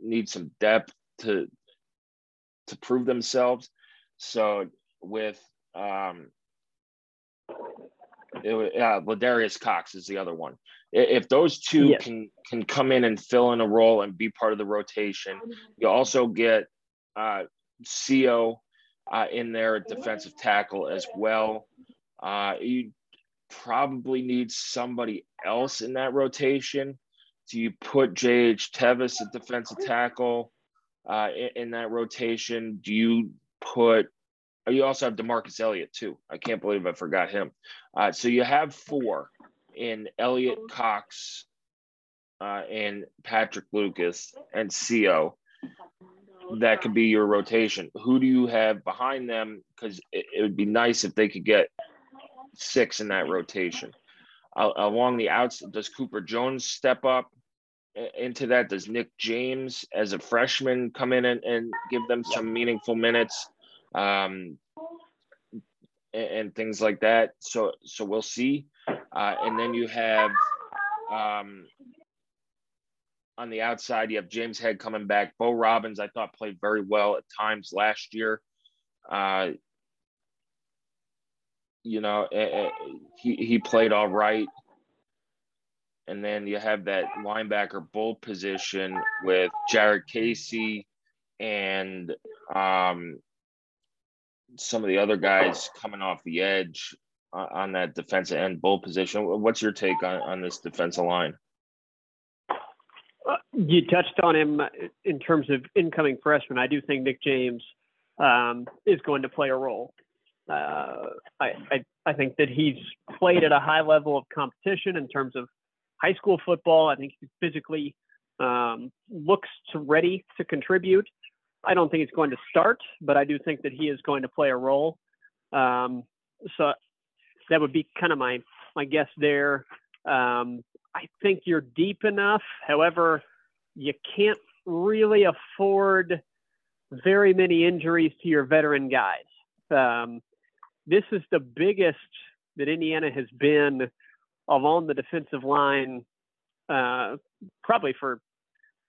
needs some depth to to prove themselves. So with um, it, uh, Ladarius Cox is the other one. If those two yes. can can come in and fill in a role and be part of the rotation, you also get uh, Co uh, in at defensive tackle as well. Uh, you probably need somebody else in that rotation. Do you put J.H. Tevis at defensive tackle uh, in, in, that rotation? Do you put Oh, you also have Demarcus Elliott too. I can't believe I forgot him. Uh, so you have four in Elliott, Cox, uh, and Patrick Lucas and Co. That could be your rotation. Who do you have behind them? Because it, it, would be nice if they could get six in that rotation. Uh, along the outs, does Cooper Jones step up into that? Does Nick James, as a freshman, come in and, and give them some meaningful minutes? um, and, and, things like that. So so we'll see. Uh, and then you have um, on the outside, you have James Head coming back. Beau Robbins, I thought played very well at times last year. Uh, you know, he he played all right. And then you have that linebacker bull position with Jared Casey and um, some of the other guys coming off the edge on that defensive end bull position. What's your take on, on this defensive line? You touched on him in terms of incoming freshmen. I do think Nick James um, is going to play a role. Uh, I, I, I think that he's played at a high level of competition in terms of high school football. I think he physically um, looks ready to contribute. I don't think he's going to start, but I do think that he is going to play a role. Um, so that would be kind of my my guess there. Um, I think you're deep enough. However, you can't really afford very many injuries to your veteran guys. Um, this is the biggest that Indiana has been along the defensive line, uh, probably for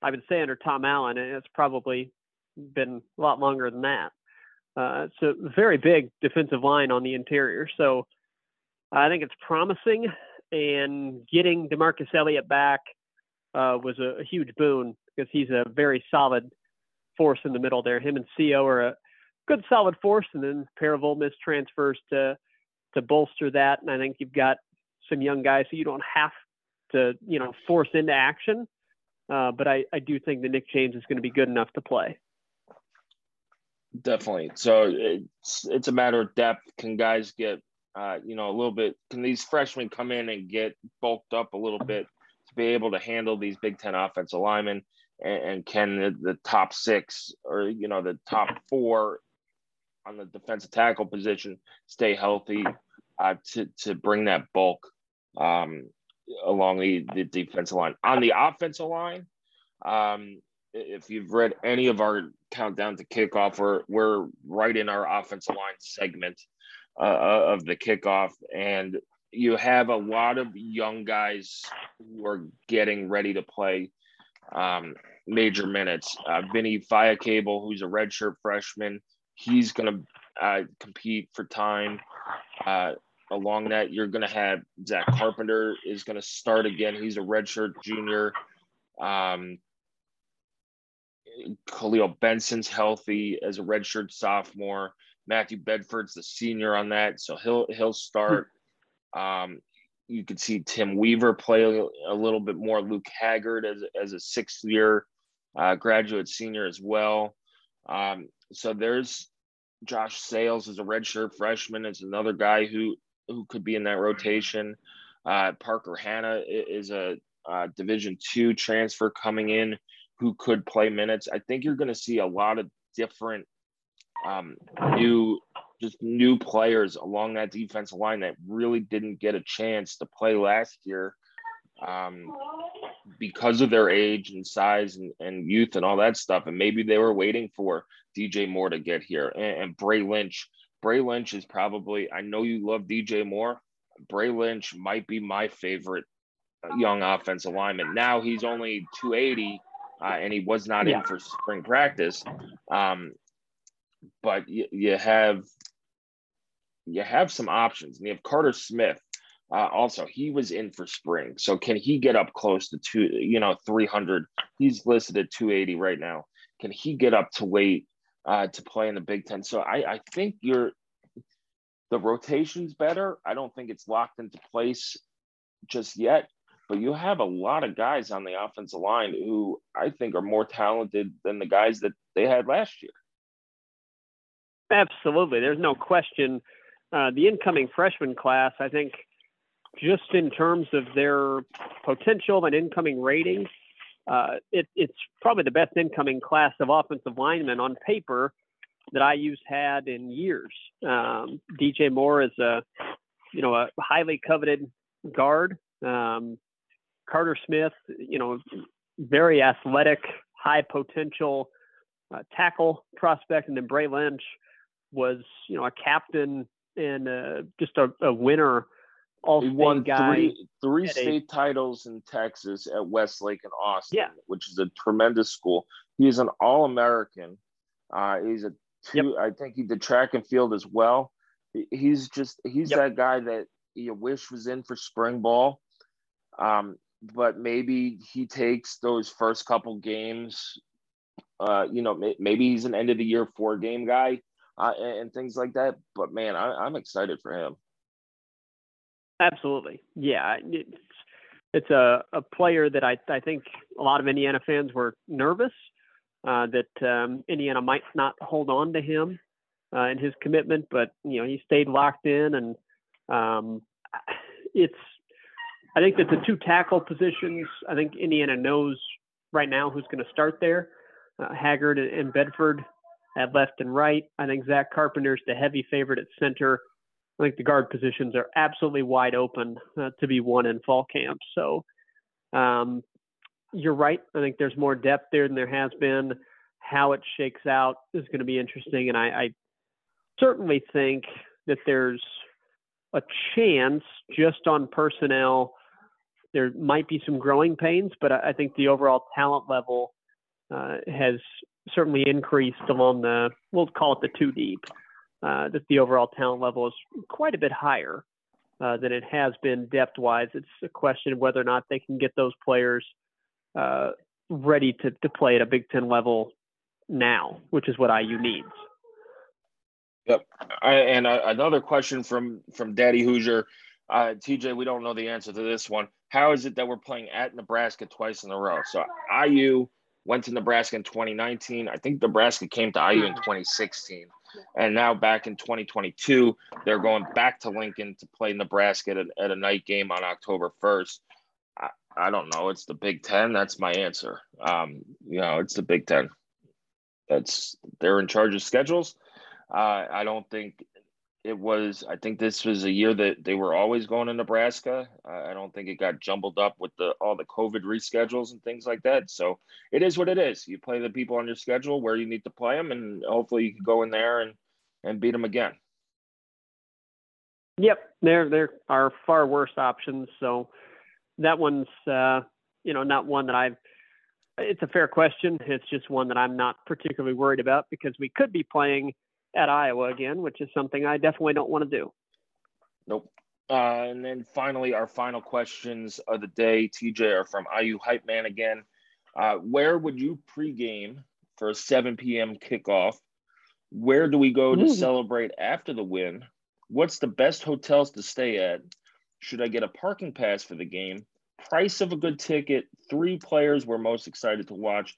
I would say under Tom Allen, and it's probably been a lot longer than that. Uh, it's a very big defensive line on the interior. So I think it's promising, and getting Demarcus Elliott back uh, was a, a, huge boon because he's a very solid force in the middle there. Him and Co are a good solid force, and then a pair of Ole Miss transfers to to bolster that. And I think you've got some young guys so you don't have to, you know, force into action. Uh, but I, I do think that Nick James is going to be good enough to play. Definitely. So it's it's a matter of depth. Can guys get uh, you know a little bit? Can these freshmen come in and get bulked up a little bit be able to handle these Big Ten offensive linemen, and, and can the, the, top six or you know the top four on the defensive tackle position stay healthy uh, to to bring that bulk um, along the, the defensive line. On the offensive line, um, if you've read any of our countdown to kickoff, we're we're right in our offensive line segment uh, uh of the kickoff, and you have a lot of young guys who are getting ready to play um, major minutes. Uh, Vinny Cable, who's a redshirt freshman, he's going to uh, compete for time. Uh, along that, you're going to have Zach Carpenter is going to start again. He's a redshirt junior. Um, Kahlil Benson's healthy as a redshirt sophomore. Matthew Bedford's the senior on that, so he'll he'll start. Um, you could see Tim Weaver play a, little bit more. Luke Haggard as as a sixth year uh, graduate senior as well. Um, so there's Josh Sales as a redshirt freshman is another guy who who could be in that rotation. Uh, Parker Hanna is a uh, Division two transfer coming in who could play minutes. I think you're going to see a lot of different um, new, just new players along that defensive line that really didn't get a chance to play last year um, because of their age and size and, and youth and all that stuff. And maybe they were waiting for DJ Moore to get here and, and Bray Lynch. Bray Lynch is probably, I know you love DJ Moore. Bray Lynch might be my favorite uh, young offensive lineman. Now he's only 280 uh, and he was not yeah. in for spring practice. Um, but you, you, have you have some options, and you have Carter Smith. Uh, also, he was in for spring, so can he get up close to two? You know, three hundred. He's listed at two eighty right now. Can he get up to weight uh, to play in the Big Ten? So I, I think you're the rotation's better. I don't think it's locked into place just yet, but you have a lot of guys on the offensive line who I think are more talented than the guys that they had last year. Absolutely. There's no question. Uh, the incoming freshman class, I think, just in terms of their potential and incoming rating, uh, it, it's probably the best incoming class of offensive linemen on paper that IU's had in years. Um, DJ Moore is a, you know, a highly coveted guard. Um, Carter Smith, you know, very athletic, high potential uh, tackle prospect, and then Bray Lynch was, you know, a captain and uh, just a, a winner. All he won guy three, three state a, titles in Texas at Westlake and Austin, yeah. which is a tremendous school. He's an All American. Uh, he's a two. Yep. I think he did track and field as well. He's just he's yep. that guy that you wish was in for spring ball. Um, but maybe he takes those first couple games. Uh, you know, maybe he's an end of the year four game guy uh, and, and, things like that. But man, I, am excited for him. Absolutely, yeah. It's it's a, a player that I I think a lot of Indiana fans were nervous uh, that um, Indiana might not hold on to him uh, and his commitment, but you know he stayed locked in, and um, it's I think that the two tackle positions, I think Indiana knows right now who's going to start there. Uh, Haggard and Bedford at left and right. I think Zach Carpenter's the heavy favorite at center. I think the guard positions are absolutely wide open uh, to be won in fall camp. So um, you're right. I think there's more depth there than there has been. How it shakes out is going to be interesting, and I, I certainly think that there's a chance just on personnel there might be some growing pains, but I, think the overall talent level uh, has certainly increased along the, we'll call it the two deep, uh, that the overall talent level is quite a bit higher uh, than it has been depth wise. It's a question of whether or not they can get those players uh, ready to, to play at a Big Ten level now, which is what IU needs. Yep. I, and uh, another question from from Daddy Hoosier. Uh, TJ, we don't know the answer to this one. How is it that we're playing at Nebraska twice in a row? So IU went to Nebraska in 2019. I think Nebraska came to IU in 2016. And now back in 2022, they're going back to Lincoln to play Nebraska at a, at a night game on October 1st. I don't know. It's the Big Ten. That's my answer. Um, you know, it's the Big Ten. That's they're in charge of schedules. Uh, I don't think it was. I think this was a year that they were always going to Nebraska. I don't think it got jumbled up with the all the COVID reschedules and things like that. So it is what it is. You play the people on your schedule where you need to play them, and hopefully you can go in there and and beat them again. Yep, there there are far worse options. So that one's uh, you know not one that I've. It's a fair question. It's just one that I'm not particularly worried about because we could be playing at Iowa again, which is something I definitely don't want to do. Nope. Uh, and then finally, our final questions of the day, TJ, are from IU Hype Man again. Uh, where would you pregame for a 7 p.m. kickoff? Where do we go to mm. celebrate after the win? What's the best hotels to stay at? Should I get a parking pass for the game? Price of a good ticket, three players we're most excited to watch.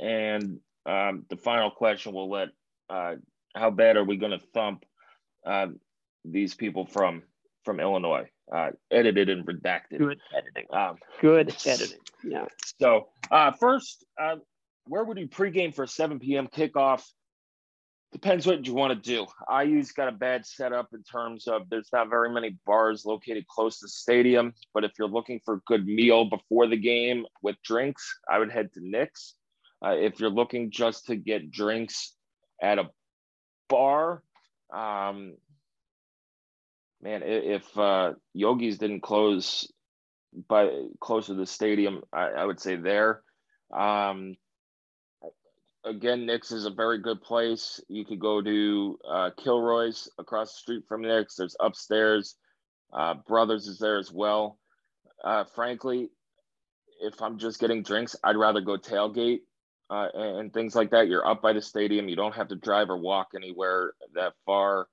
And um, the final question we'll let uh, how bad are we going to thump uh, these people from from Illinois? Uh, edited and redacted. Good editing. Um, Good editing. Yeah. So uh, first, uh, where would you pregame for a 7 p.m. kickoff? Depends what you want to do. IU's got a bad setup in terms of there's not very many bars located close to the stadium. But if you're looking for a good meal before the game with drinks, I would head to Nick's. Uh, if you're looking just to get drinks at a bar. Um, man, if uh, Yogi's didn't close by close to the stadium, I, I would say there. Um, again, Nick's is a very good place. You could go to uh, Kilroy's across the street from Nick's. There's upstairs. Uh, Brothers is there as well. Uh, frankly, if I'm just getting drinks, I'd rather go tailgate uh, and, things like that. You're up by the stadium. You don't have to drive or walk anywhere that far.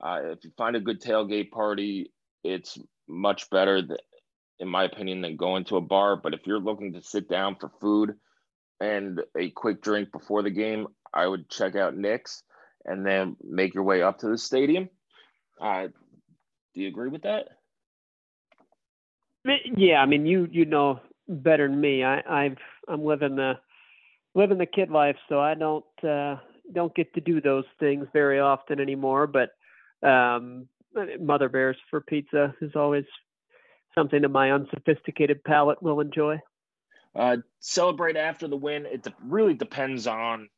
Uh, if you find a good tailgate party, it's much better, th- in my opinion, than going to a bar. But if you're looking to sit down for food and a quick drink before the game, I would check out Nick's and then make your way up to the stadium. Uh, do you agree with that? Yeah, I mean, you you know better than me. I, I've I'm living the living the kid life, so I don't uh, don't get to do those things very often anymore. But um, Mother Bears for pizza is always something that my unsophisticated palate will enjoy. Uh, celebrate after the win. It de- really depends on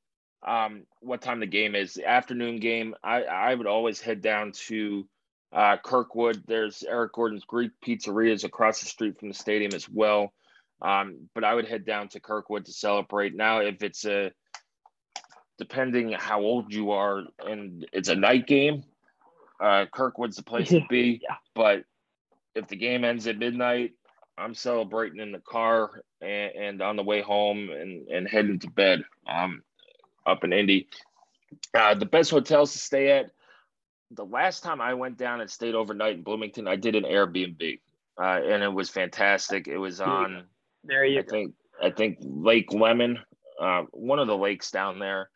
um, what time the game is. The afternoon game, I, I would always head down to uh, Kirkwood. There's Eric Gordon's Greek Pizzerias across the street from the stadium as well. Um, but I would head down to Kirkwood to celebrate. Now, if it's a depending how old you are and it's a night game, uh, Kirkwood's the place to be. yeah. But if the game ends at midnight, I'm celebrating in the car and, and on the way home and, and heading to bed um, up in Indy. Uh, the best hotels to stay at. The last time I went down and stayed overnight in Bloomington, I did an Airbnb, uh, and it was fantastic. It was on there you I go. think I think Lake Lemon, uh, one of the lakes down there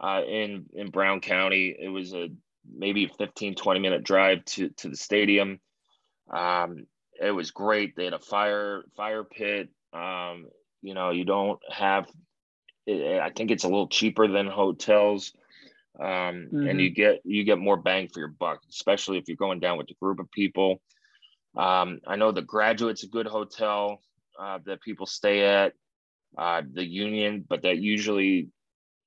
uh, in in Brown County. It was a maybe 15, 20 minute drive to to the stadium. Um, it was great. They had a fire fire pit. Um, you know, you don't have. I think it's a little cheaper than hotels, um, mm-hmm. and you get you get more bang for your buck, especially if you're going down with a group of people. Um, I know the graduate's a good hotel uh, that people stay at, uh, the Union, but that usually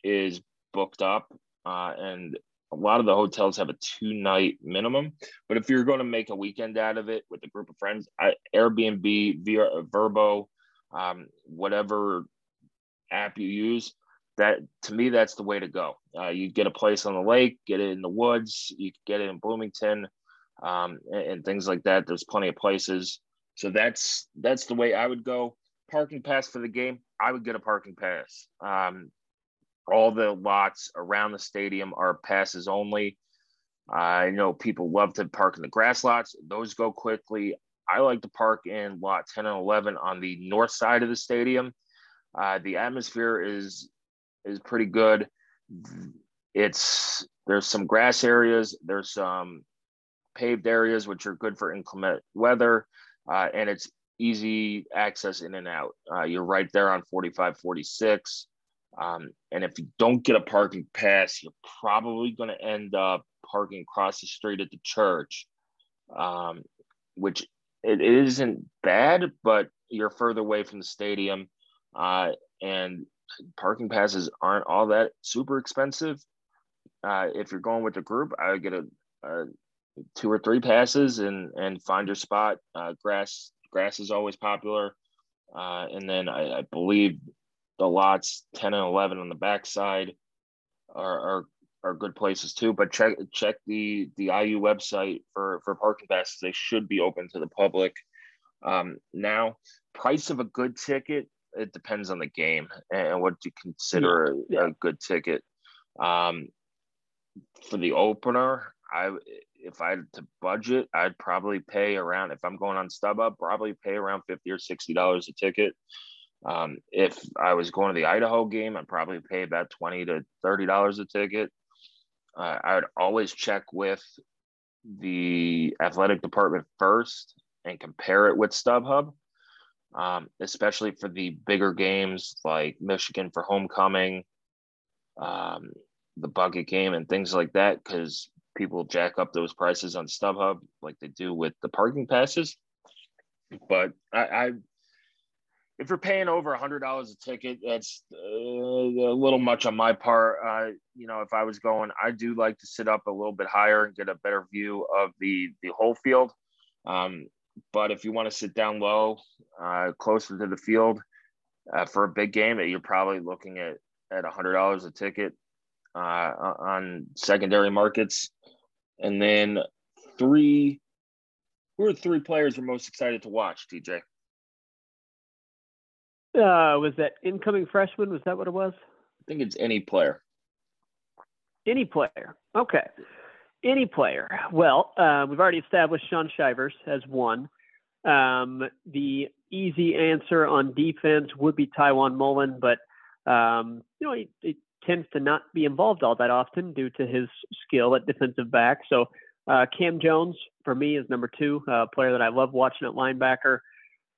is booked up. Uh, and a lot of the hotels have a two night minimum. But if you're going to make a weekend out of it with a group of friends, I, Airbnb, via Vrbo, um, whatever app you use, that to me that's the way to go. Uh, you get a place on the lake, get it in the woods, you get it in Bloomington, um, and, and, things like that. There's plenty of places. So that's that's the way I would go. Parking pass for the game, I would get a parking pass. Um, all the lots around the stadium are passes only. I know people love to park in the grass lots; those go quickly. I like to park in lot 10 and 11 on the north side of the stadium. Uh, the atmosphere is is pretty good. It's there's some grass areas, there's some paved areas which are good for inclement weather uh, and it's easy access in and out. Uh, you're right there on 45, 46. Um, and if you don't get a parking pass, you're probably going to end up parking across the street at the church, um, which it isn't bad, but you're further away from the stadium. Uh, and parking passes aren't all that super expensive. Uh, if you're going with a group, I would get a, a, two or three passes and and find your spot. Uh, grass grass is always popular, uh, and then I, I, believe the lots ten and eleven on the backside are, are are good places too. But check check the the IU website for for parking passes. They should be open to the public. Um, now, price of a good ticket it depends on the game and what you consider yeah. a, a, good ticket. Um, for the opener, I if I had to budget, I'd probably pay around if I'm going on StubHub, probably pay around fifty or sixty dollars a ticket. Um, if I was going to the Idaho game, I'd probably pay about twenty to thirty dollars a ticket. Uh, I would always check with the athletic department first and compare it with StubHub um, especially for the bigger games like Michigan for homecoming, um, the bucket game, and things like that, because people jack up those prices on StubHub like they do with the parking passes. But I, I if you're paying over a hundred dollars a ticket, that's uh, a little much on my part. Uh, you know, if I was going, I do like to sit up a little bit higher and get a better view of the the whole field. Um, but if you want to sit down low, uh, closer to the field uh, for a big game, you're probably looking at at a hundred dollars a ticket uh, on secondary markets. And then three, who are three players we're most excited to watch, TJ? Uh, was that incoming freshman? Was that what it was? I think it's any player. Any player. Okay any player. Well, uh, we've already established Shaun Shivers as one. Um, the easy answer on defense would be Tiawan Mullen, but um, you know he, he, tends to not be involved all that often due to his skill at defensive back. So uh, Cam Jones for me is number two, a player that I love watching at linebacker.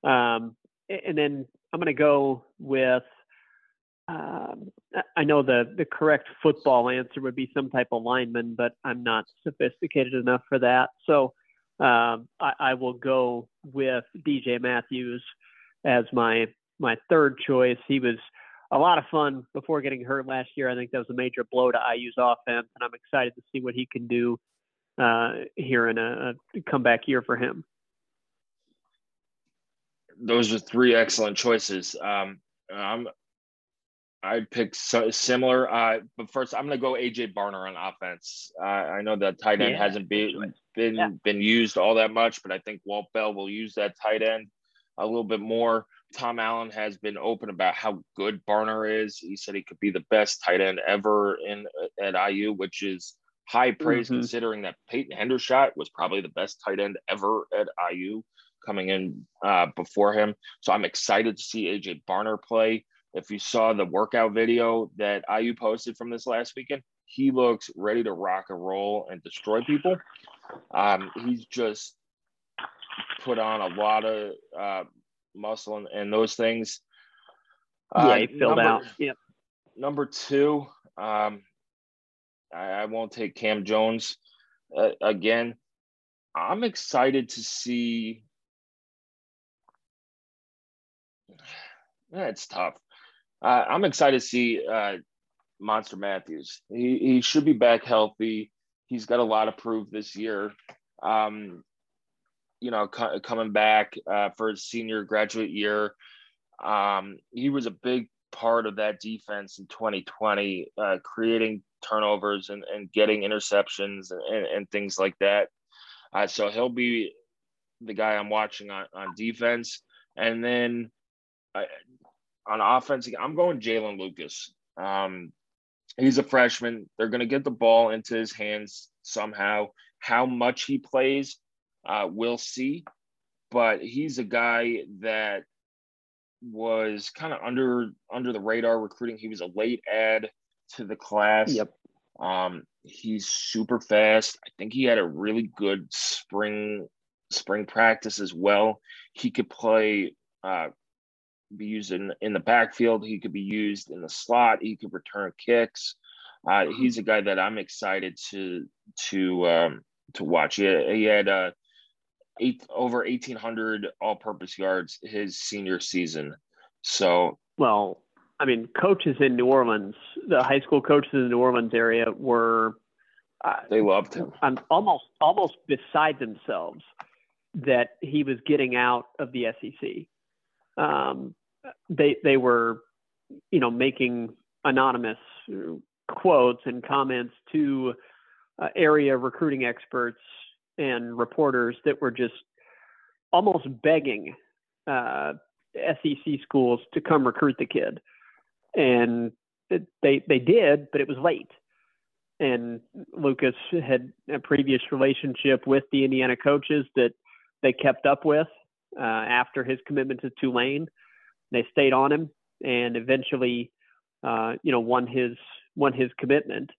Um, and then I'm going to go with um, I know the the correct football answer would be some type of lineman, but I'm not sophisticated enough for that. So um, I, I, will go with DJ Matthews as my my third choice. He was a lot of fun before getting hurt last year. I think that was a major blow to IU's offense, and I'm excited to see what he can do uh, here in a, a comeback year for him. Those are three excellent choices. Um, I'm I'd pick so, similar. Uh, but first, I'm going to go AJ Barner on offense. Uh, I know that tight end yeah, hasn't been been yeah. been used all that much, but I think Walt Bell will use that tight end a little bit more. Tom Allen has been open about how good Barner is. He said he could be the best tight end ever in at IU, which is high praise mm-hmm. considering that Peyton Hendershot was probably the best tight end ever at IU coming in uh, before him. So I'm excited to see AJ Barner play. If you saw the workout video that IU posted from this last weekend, he looks ready to rock and roll and destroy people. Um, he's just put on a lot of uh, muscle and, and, those things. Uh, yeah, he filled number, out. Yep. Number two, um, I, I, won't take Cam Jones uh, again. I'm excited to see. That's tough uh, I'm excited to see uh, Monster Matthews. He, he should be back healthy. He's got a lot of proof this year. Um, you know, co- coming back uh, for his senior graduate year. Um, he was a big part of that defense in 2020, uh, creating turnovers and, and getting interceptions and, and, things like that. Uh, so he'll be the guy I'm watching on, on defense. And then uh, on offense, I'm going Jaylin Lucas. Um, he's a freshman. They're going to get the ball into his hands somehow. How much he plays, uh, we'll see. But he's a guy that was kind of under under the radar recruiting. He was a late add to the class. Yep. Um, he's super fast. I think he had a really good spring spring practice as well. He could play, uh, be used in in the backfield. He could be used in the slot. He could return kicks. Uh, he's a guy that I'm excited to to um, to watch. He, he had uh, eight over 1,800 all-purpose yards his senior season. So well, I mean, coaches in New Orleans, the high school coaches in the New Orleans area were uh, they loved him. I'm almost almost beside themselves that he was getting out of the SEC. Um, they they were, you know, making anonymous quotes and comments to uh, area recruiting experts and reporters that were just almost begging uh, SEC schools to come recruit the kid, and they they did, but it was late. And Lucas had a previous relationship with the Indiana coaches that they kept up with uh, after his commitment to Tulane. They stayed on him and eventually, uh, you know, won his won his commitment.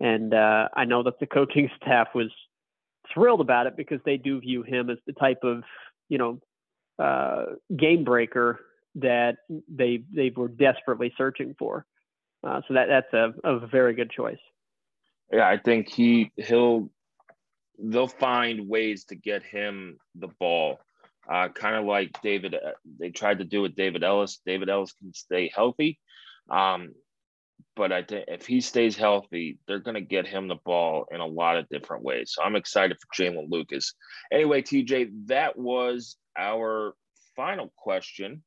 And uh, I know that the coaching staff was thrilled about it because they do view him as the type of, you know, uh, game breaker that they they were desperately searching for. Uh, so that that's a, a very good choice. Yeah, I think he he'll they'll find ways to get him the ball. Uh, kind of like David, uh, they tried to do with David Ellis. David Ellis can stay healthy, um, but I think if he stays healthy, they're going to get him the ball in a lot of different ways. So I'm excited for Jaylin Lucas. Anyway, TJ, that was our final question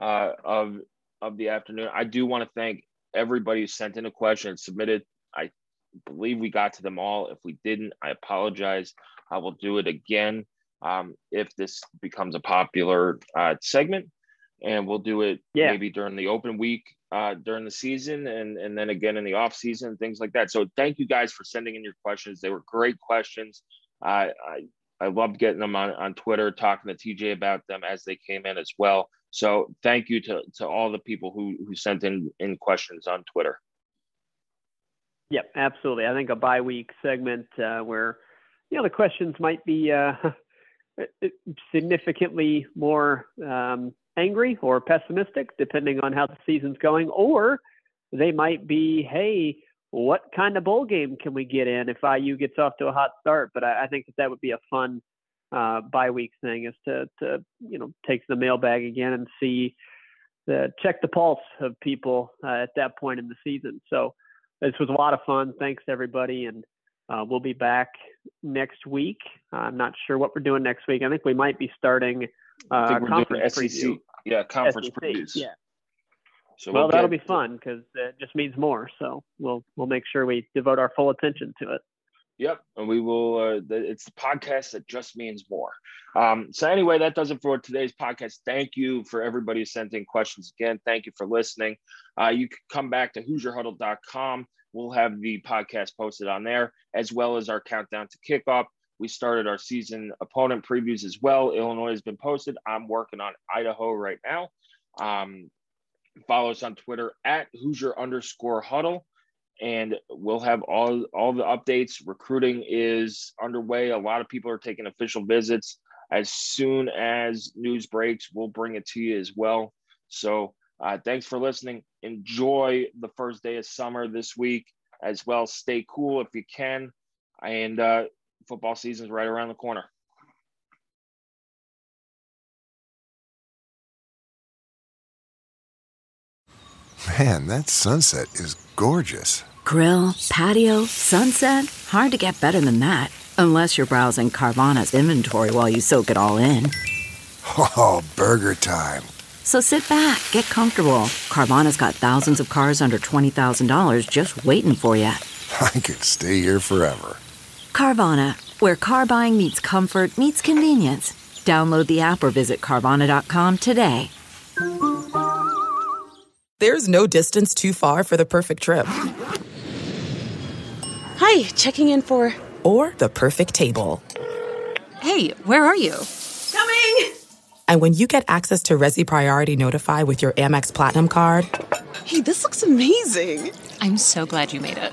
uh, of of the afternoon. I do want to thank everybody who sent in a question and submitted. I believe we got to them all. If we didn't, I apologize. I will do it again um, if this becomes a popular uh, segment, and we'll do it yeah. maybe during the open week uh, during the season, and and then again in the off season, things like that. So thank you guys for sending in your questions. They were great questions. I I loved getting them on, on Twitter, talking to TJ about them as they came in as well. So thank you to, to all the people who, who sent in, in questions on Twitter. Yep, absolutely. I think a bye week segment uh, where you know the questions might be uh, significantly more um, angry or pessimistic, depending on how the season's going, or they might be, hey, what kind of bowl game can we get in if IU gets off to a hot start? But I, I think that that would be a fun uh, bye week thing is to to you know take the mailbag again and see the check the pulse of people uh, at that point in the season. So this was a lot of fun. Thanks everybody, and uh, we'll be back next week. I'm not sure what we're doing next week. I think we might be starting uh, conference SEC. Preview. Yeah, conference SEC. previews. Yeah. So well, we'll that'll get, be fun because it just means more. So we'll we'll make sure we devote our full attention to it. Yep, and we will. Uh, it's the podcast that just means more. Um, so anyway, that does it for today's podcast. Thank you for everybody who sent in questions again. Thank you for listening. Uh, you can come back to HoosierHuddle.com. We'll have the podcast posted on there, as well as our countdown to kickoff. We started our season opponent previews as well. Illinois has been posted. I'm working on Idaho right now. Um, follow us on Twitter at Hoosier underscore huddle and we'll have all all the updates. Recruiting is underway. A lot of people are taking official visits. As soon as news breaks, we'll bring it to you as well. So uh, thanks for listening. Enjoy the first day of summer this week as well. Stay cool if you can, and uh, football season is right around the corner. Man, that sunset is gorgeous. Grill, patio, sunset. Hard to get better than that. Unless you're browsing Carvana's inventory while you soak it all in. Oh, burger time. So sit back, get comfortable. Carvana's got thousands of cars under $20,000 just waiting for you. I could stay here forever. Carvana, where car buying meets comfort, meets convenience. Download the app or visit Carvana.com today. There's no distance too far for the perfect trip. Hi, checking in for. Or the perfect table. Hey, where are you? Coming! And when you get access to Resy Priority Notify with your Amex Platinum card. Hey, this looks amazing! I'm so glad you made it.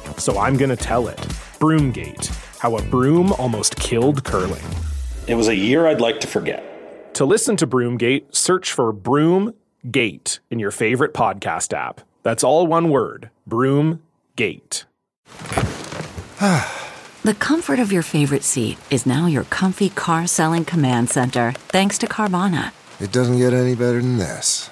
so I'm going to tell it. Broomgate How a Broom Almost Killed Curling. It was a year I'd like to forget. To listen to Broomgate, search for Broomgate in your favorite podcast app. That's all one word Broomgate. The comfort of your favorite seat is now your comfy car selling command center, thanks to Carvana. It doesn't get any better than this.